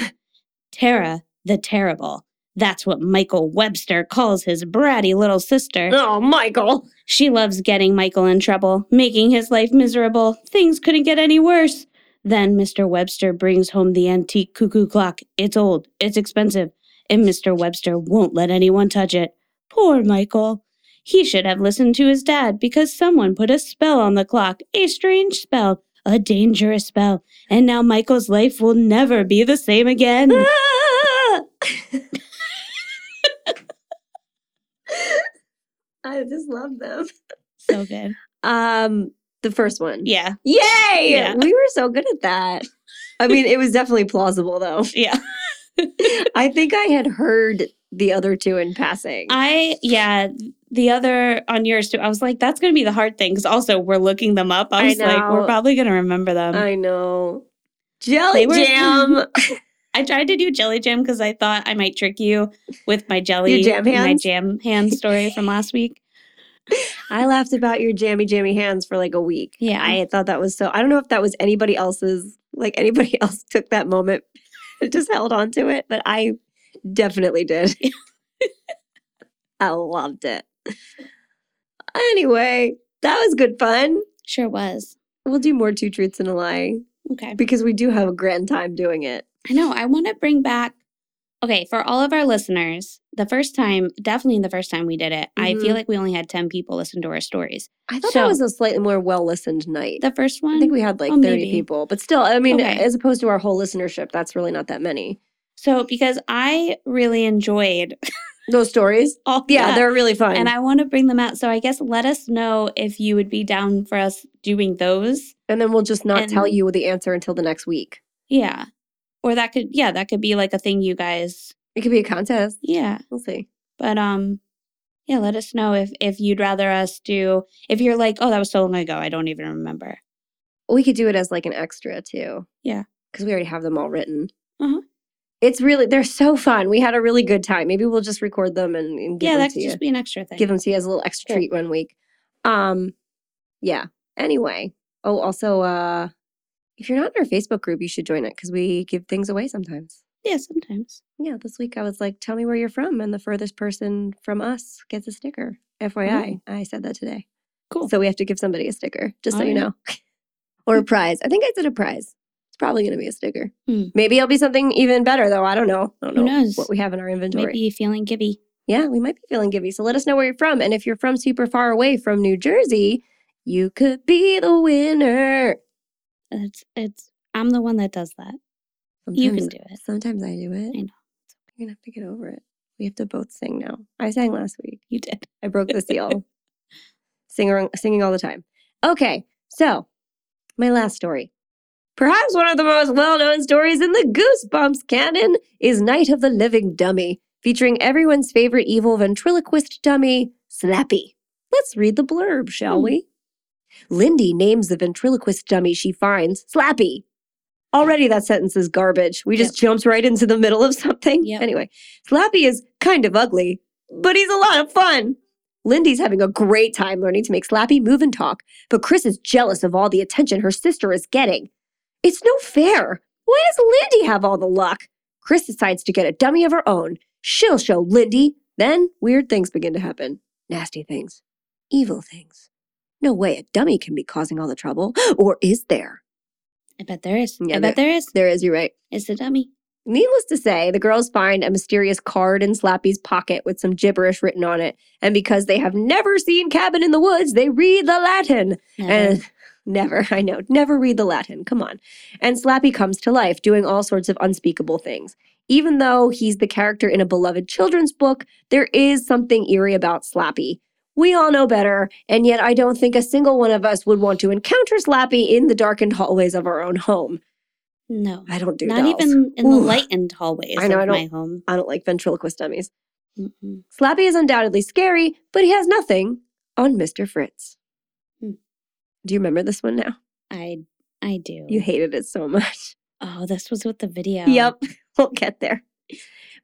Tara the Terrible. That's what Michael Webster calls his bratty little sister. Oh, Michael. She loves getting Michael in trouble, making his life miserable. Things couldn't get any worse. Then Mr. Webster brings home the antique cuckoo clock. It's old, it's expensive, and Mr. Webster won't let anyone touch it. Poor Michael. He should have listened to his dad because someone put a spell on the clock, a strange spell, a dangerous spell, and now Michael's life will never be the same again. Ah! I just love them. so good. Um, the first one. Yeah, Yay! Yeah. We were so good at that. I mean, it was definitely plausible though. yeah. I think I had heard the other two in passing. I yeah, the other on yours too. I was like, that's gonna be the hard thing because also we're looking them up. I I was like, we're probably gonna remember them. I, I know. Jelly were- jam. I tried to do jelly jam because I thought I might trick you with my jelly, jam my jam hand story from last week. I laughed about your jammy jammy hands for like a week. Yeah. I thought that was so. I don't know if that was anybody else's. Like anybody else took that moment, and just held on to it, but I definitely did. I loved it. Anyway, that was good fun. Sure was. We'll do more two truths and a lie Okay. because we do have a grand time doing it. I know. I want to bring back. Okay, for all of our listeners, the first time, definitely the first time we did it, I Mhm. feel like we only had 10 people listen to our stories. I thought So- that was a slightly more well listened night. The first one? I think we had like Oh, 30 maybe. people, but still, I mean, Okay. as opposed to our whole listenership, that's really not that many. so, because I really enjoyed Those stories? all Yeah, that. they're really fun. and I want to bring them out. So I guess let us know if you would be down for us doing those. and then we'll just not tell you the answer until the next week. Yeah. Or that could yeah, that could be like a thing you guys It could be a contest. yeah. We'll see. But um yeah, let us know if if you'd rather us do if you're like, "Oh, that was so long ago, I don't even remember." We could do it as like an extra too. Yeah. Because we already have them all written. Uh-huh. It's really, they're so fun. We had a really good time. Maybe we'll just record them and, and give yeah, them that could you. just be an extra thing. give them to you as a little extra Sure. treat one week. Um, yeah. Anyway. Oh, also, uh, if you're not in our Facebook group, you should join it because we give things away sometimes. yeah, sometimes. Yeah, this week I was like, tell me where you're from, and the furthest person from us gets a sticker. FYI, I said that today. Cool. So we have to give somebody a sticker, just so you Alright. know. or a prize. I think I said a prize. It's probably going to be a sticker. Hmm. Maybe it'll be something even better, though. I don't know. I don't Who know knows? what we have in our inventory. Might be feeling gibby. Yeah, we might be feeling givey. So let us know where you're from. And if you're from super far away from New Jersey, you could be the winner. It's it's I'm the one that does that. You can do it. Sometimes I do it. I know. You're gonna have to get over it. We have to both sing now. I sang last week. You did. I broke the seal. Singer, singing all the time. Okay, so my last story. Perhaps one of the most well known stories in the Goosebumps canon is Night of the Living Dummy, featuring everyone's favorite evil ventriloquist dummy, Slappy. Let's read the blurb, shall Hmm. we? Lindy names the ventriloquist dummy she finds Slappy. Already that sentence is garbage. We just jumped right into the middle of something. Yep. Anyway, Slappy is kind of ugly, but he's a lot of fun. Lindy's having a great time learning to make Slappy move and talk, but Chris is jealous of all the attention her sister is getting. It's no fair. Why does Lindy have all the luck? Chris decides to get a dummy of her own. She'll show Lindy. Then weird things begin to happen. Nasty things. Evil things. No way a dummy can be causing all the trouble. Or is there? I bet there is. Yeah, I bet there is. There is, you're right. It's the dummy. Needless to say, the girls find a mysterious card in Slappy's pocket with some gibberish written on it. And because they have never seen Cabin in the Woods, they read the Latin. And never, I know, never read the Latin. Come on. And Slappy comes to life, doing all sorts of unspeakable things. Even though he's the character in a beloved children's book, there is something eerie about Slappy. We all know better, and yet I don't think a single one of us would want to encounter Slappy in the darkened hallways of our own home. no. I don't do Not dolls. even in the lightened hallways I know, I of my don't- home. I don't like ventriloquist dummies. Mm-mm. Slappy is undoubtedly scary, but he has nothing on Mr. Fritz. Do you remember this one now? I I do. You hated it so much. oh, this was with the video. Yep, we'll get there.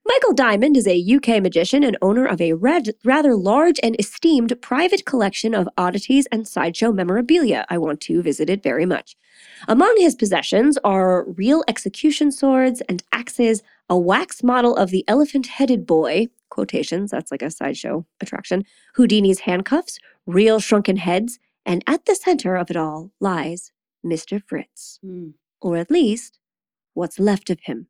Michael Diamond is a UK magician and owner of a rad- rather large and esteemed private collection of oddities and sideshow memorabilia. I want to visit it very much. Among his possessions are real execution swords and axes, a wax model of the elephant headed boy, quotations, that's like a sideshow attraction, Houdini's handcuffs, real shrunken heads, and at the center of it all lies Mr. Fritz Mm. or at least what's left of him.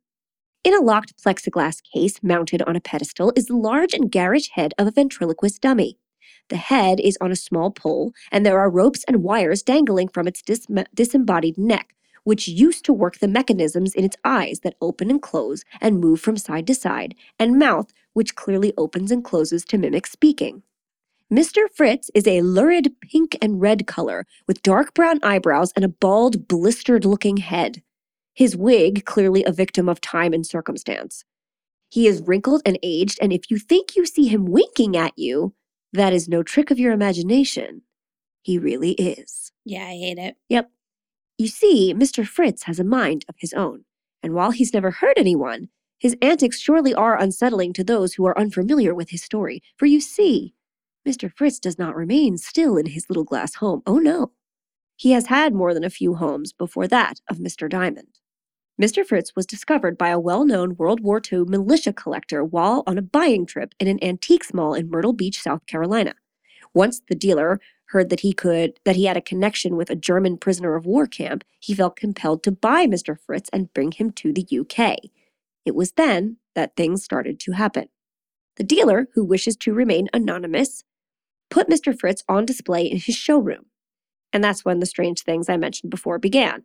In a locked plexiglass case mounted on a pedestal is the large and garish head of a ventriloquist dummy. The head is on a small pole, and there are ropes and wires dangling from its dis- disembodied neck, which used to work the mechanisms in its eyes that open and close and move from side to side, and mouth, which clearly opens and closes to mimic speaking. Mr. Fritz is a lurid pink and red color with dark brown eyebrows and a bald, blistered looking head. His wig clearly a victim of time and circumstance. He is wrinkled and aged, and if you think you see him winking at you, that is no trick of your imagination. He really is. Yeah, I hate it. Yep. You see, Mr. Fritz has a mind of his own, and while he's never hurt anyone, his antics surely are unsettling to those who are unfamiliar with his story. For you see, Mr. Fritz does not remain still in his little glass home. Oh no. He has had more than a few homes before that of Mr. Diamond. Mr. Fritz was discovered by a well known World War II militaria collector while on a buying trip in an antiques mall in Myrtle Beach, South Carolina. Once the dealer heard that he could that he had a connection with a German prisoner of war camp, he felt compelled to buy Mr. Fritz and bring him to the UK. It was then that things started to happen. The dealer, who wishes to remain anonymous, put Mr. Fritz on display in his showroom. And that's when the strange things I mentioned before began.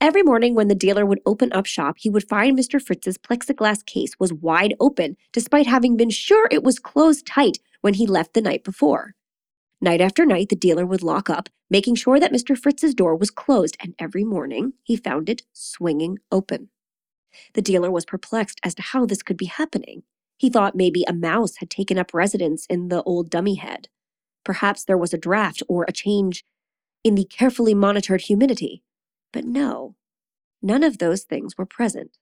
Every morning when the dealer would open up shop, he would find Mr. Fritz's plexiglass case was wide open, despite having been sure it was closed tight when he left the night before. Night after night, the dealer would lock up, making sure that Mr. Fritz's door was closed, and every morning he found it swinging open. The dealer was perplexed as to how this could be happening. He thought maybe a mouse had taken up residence in the old dummy head. Perhaps there was a draft or a change in the carefully monitored humidity. But no, none of those things were present.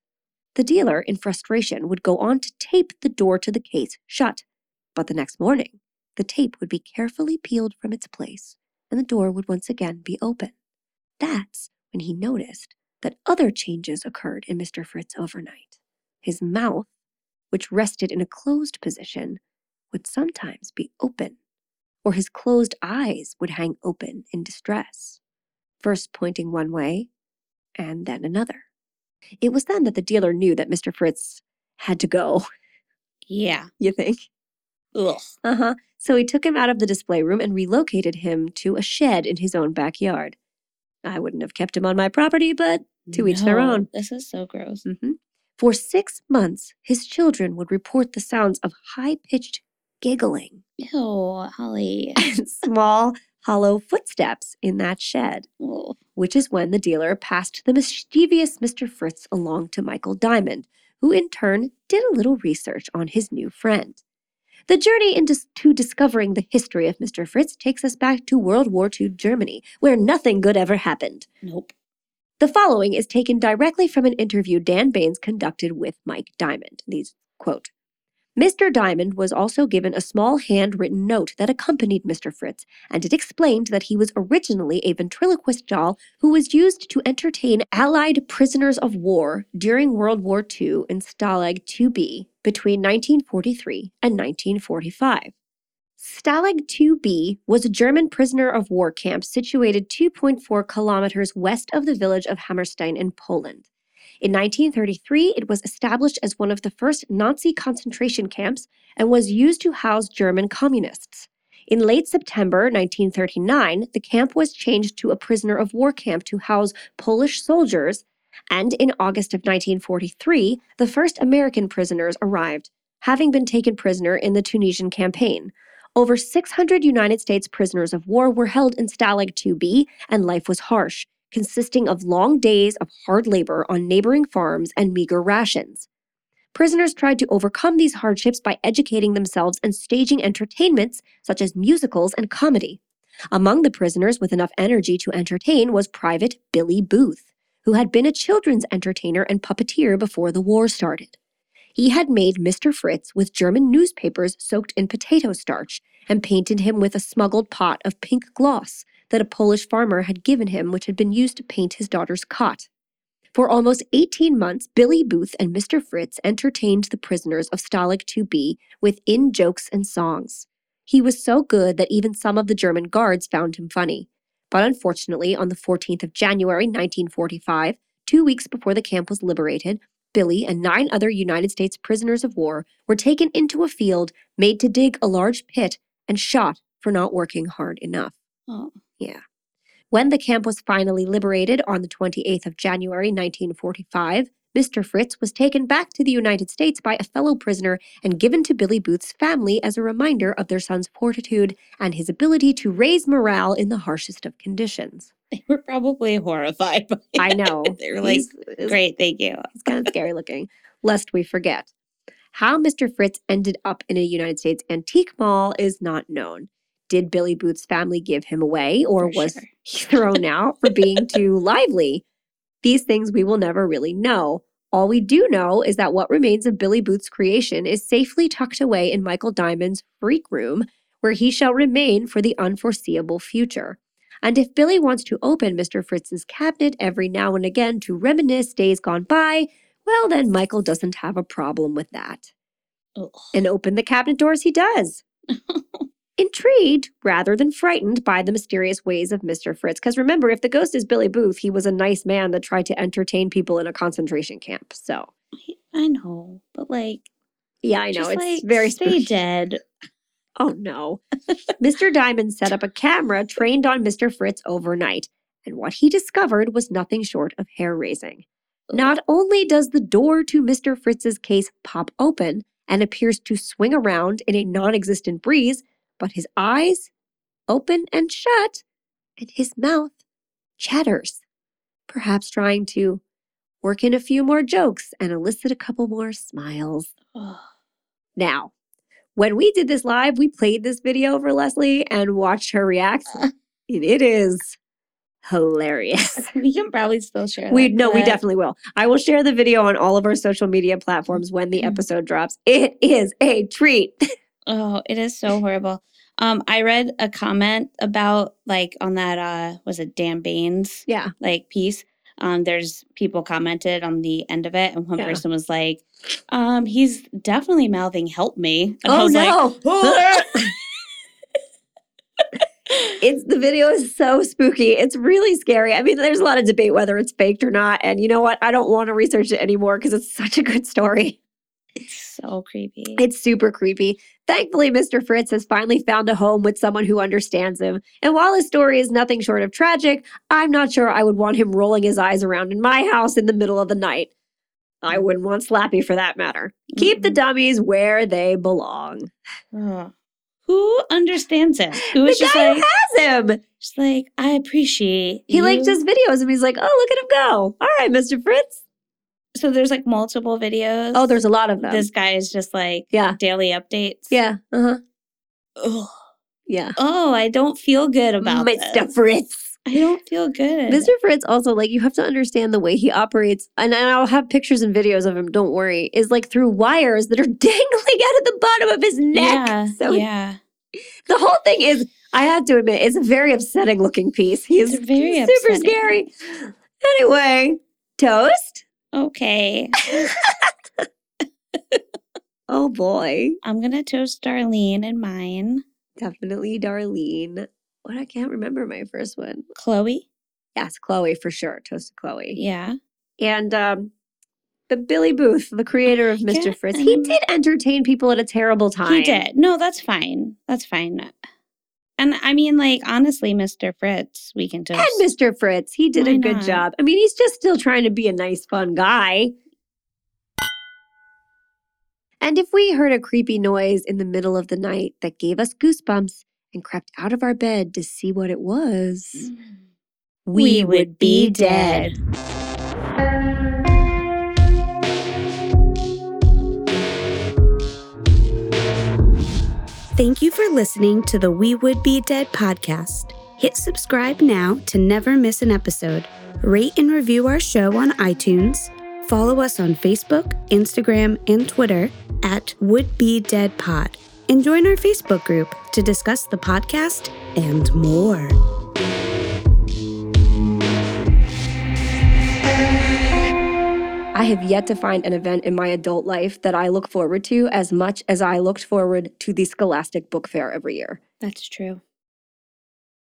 The dealer, in frustration, would go on to tape the door to the case shut. But the next morning, the tape would be carefully peeled from its place, and the door would once again be open. That's when he noticed that other changes occurred in Mr. Fritz overnight. His mouth, which rested in a closed position, would sometimes be open, or his closed eyes would hang open in distress, first pointing one way and then another. It was then that the dealer knew that Mr. Fritz had to go, Yeah. you think? Ugh. Uh huh. So he took him out of the display room and relocated him to a shed in his own backyard. I wouldn't have kept him on my property, but To each their own. This is so gross. hmm For six months, his children would report the sounds of high pitched giggling Ew, Holly. and small, hollow footsteps in that shed, which is when the dealer passed the mischievous Mr. Fritz along to Michael Diamond, who in turn did a little research on his new friend. The journey into to discovering the history of Mr. Fritz takes us back to World War II Germany, where nothing good ever happened. Nope. The following is taken directly from an interview Dan Baines conducted with Mike Diamond. These quote Mr. Diamond was also given a small handwritten note that accompanied Mr. Fritz, and it explained that he was originally a ventriloquist doll who was used to entertain Allied prisoners of war during World War II in Stalag 2B between 1943 and 1945. Stalag 2B was a German prisoner of war camp situated 2.4 kilometers west of the village of Hammerstein in Poland. In 1933, it was established as one of the first Nazi concentration camps and was used to house German communists. In late September 1939, the camp was changed to a prisoner of war camp to house Polish soldiers, and in August of 1943, the first American prisoners arrived, having been taken prisoner in the Tunisian campaign. Over 600 United States prisoners of war were held in Stalag 2B, and life was harsh consisting of long days of hard labor on neighboring farms and meager rations. Prisoners tried to overcome these hardships by educating themselves and staging entertainments such as musicals and comedy. Among the prisoners with enough energy to entertain was Private Billy Booth, who had been a children's entertainer and puppeteer before the war started. He had made Mr. Fritz with German newspapers soaked in potato starch and painted him with a smuggled pot of pink gloss that a Polish farmer had given him, which had been used to paint his daughter's cot. For almost 18 months, Billy Booth and Mr. Fritz entertained the prisoners of Stalag 2B with in jokes and songs. He was so good that even some of the German guards found him funny. But unfortunately, on the 14th of January 1945, two weeks before the camp was liberated, Billy and nine other United States prisoners of war were taken into a field, made to dig a large pit, and shot for not working hard enough. Oh. Yeah. When the camp was finally liberated on the 28th of January 1945, Mr. Fritz was taken back to the United States by a fellow prisoner and given to Billy Booth's family as a reminder of their son's fortitude and his ability to raise morale in the harshest of conditions. They were probably horrified by I know. they were like, he's- great, thank you. It's kind of scary looking, lest we forget. How Mr. Fritz ended up in a United States antique mall is not known. Did Billy Booth's family give him away, or For was sure. he thrown out for being too lively? These things we will never really know. All we do know is that what remains of Billy Booth's creation is safely tucked away in Michael Diamond's freak room, where he shall remain for the unforeseeable future. And if Billy wants to open Mr. Fritz's cabinet every now and again to reminisce days gone by, well, then Michael doesn't have a problem with that. Ugh. And open the cabinet doors he does. Intrigued rather than frightened by the mysterious ways of Mr. Fritz. Because remember, if the ghost is Billy Booth, he was a nice man that tried to entertain people in a concentration camp. So, I know, but like, yeah, I know. just It's like, very stay spooky. dead. Oh no. Mr. Diamond set up a camera trained on Mr. Fritz overnight, and what he discovered was nothing short of hair raising. Not only does the door to Mr. Fritz's case pop open and appears to swing around in a non existent breeze, but his eyes open and shut, and his mouth chatters, perhaps trying to work in a few more jokes and elicit a couple more smiles. Now, when we did this live, we played this video for Leslie and watched her react. And it is hilarious. we can probably still share. We that, no, we definitely will. I will share the video on all of our social media platforms when the Mhm. episode drops. It is a treat. Oh, it is so horrible. Um, I read a comment about like on that uh was it Dan Baines Yeah. like piece. Um, there's people commented on the end of it, and one Yeah. person was like, um, he's definitely mouthing help me. And I oh was like, no. it's the video is so spooky. It's really scary. I mean, there's a lot of debate whether it's faked or not. And you know what? I don't want to research it anymore because it's such a good story. It's so creepy. It's super creepy. Thankfully, Mr. Fritz has finally found a home with someone who understands him. And while his story is nothing short of tragic, I'm not sure I would want him rolling his eyes around in my house in the middle of the night. I wouldn't want Slappy for that matter. Keep the dummies where they belong. Who understands him? Who The just guy like, who has him. just like, I appreciate He you." just videos and He's like, oh, look at him go. All right, Mr. Fritz. So there's like multiple videos. Oh, there's a lot of them. this guy is just like yeah. daily updates. Yeah. Uh huh. Ugh. Yeah. Oh, I don't feel good about Mr. this. Fritz. I don't feel good. Mr. Fritz also like you have to understand the way he operates, and I'll have pictures and videos of him. Don't worry, is like through wires that are dangling out of the bottom of his neck. Yeah. So yeah. the whole thing is, I have to admit, it's a very upsetting looking piece. He's very super upsetting. scary. Anyway, toast. Okay. Oh boy, I'm gonna toast Darlene and mine. definitely Darlene. What I can't remember my first one. Chloe. Yes, Chloe for sure. Toast to Chloe. Yeah. and um the Billy Booth, the creator of Mr. Fritz, he did entertain people at a terrible time. He did. No, that's fine. That's fine. And I mean, like, honestly, Mr. Fritz, we can toast. And Mr. Fritz, he did a Why good not? job. I mean, he's just still trying to be a nice, fun guy. And if we heard a creepy noise in the middle of the night that gave us goosebumps and crept out of our bed to see what it was, mm. We would be dead. Thank you for listening to the We Would Be Dead podcast. Hit subscribe now to never miss an episode. Rate and review our show on iTunes. Follow us on Facebook, Instagram, and Twitter at Would Be Dead Pod. And join our Facebook group to discuss the podcast and more. I have yet to find an event in my adult life that I look forward to as much as I looked forward to the Scholastic Book Fair every year. That's true.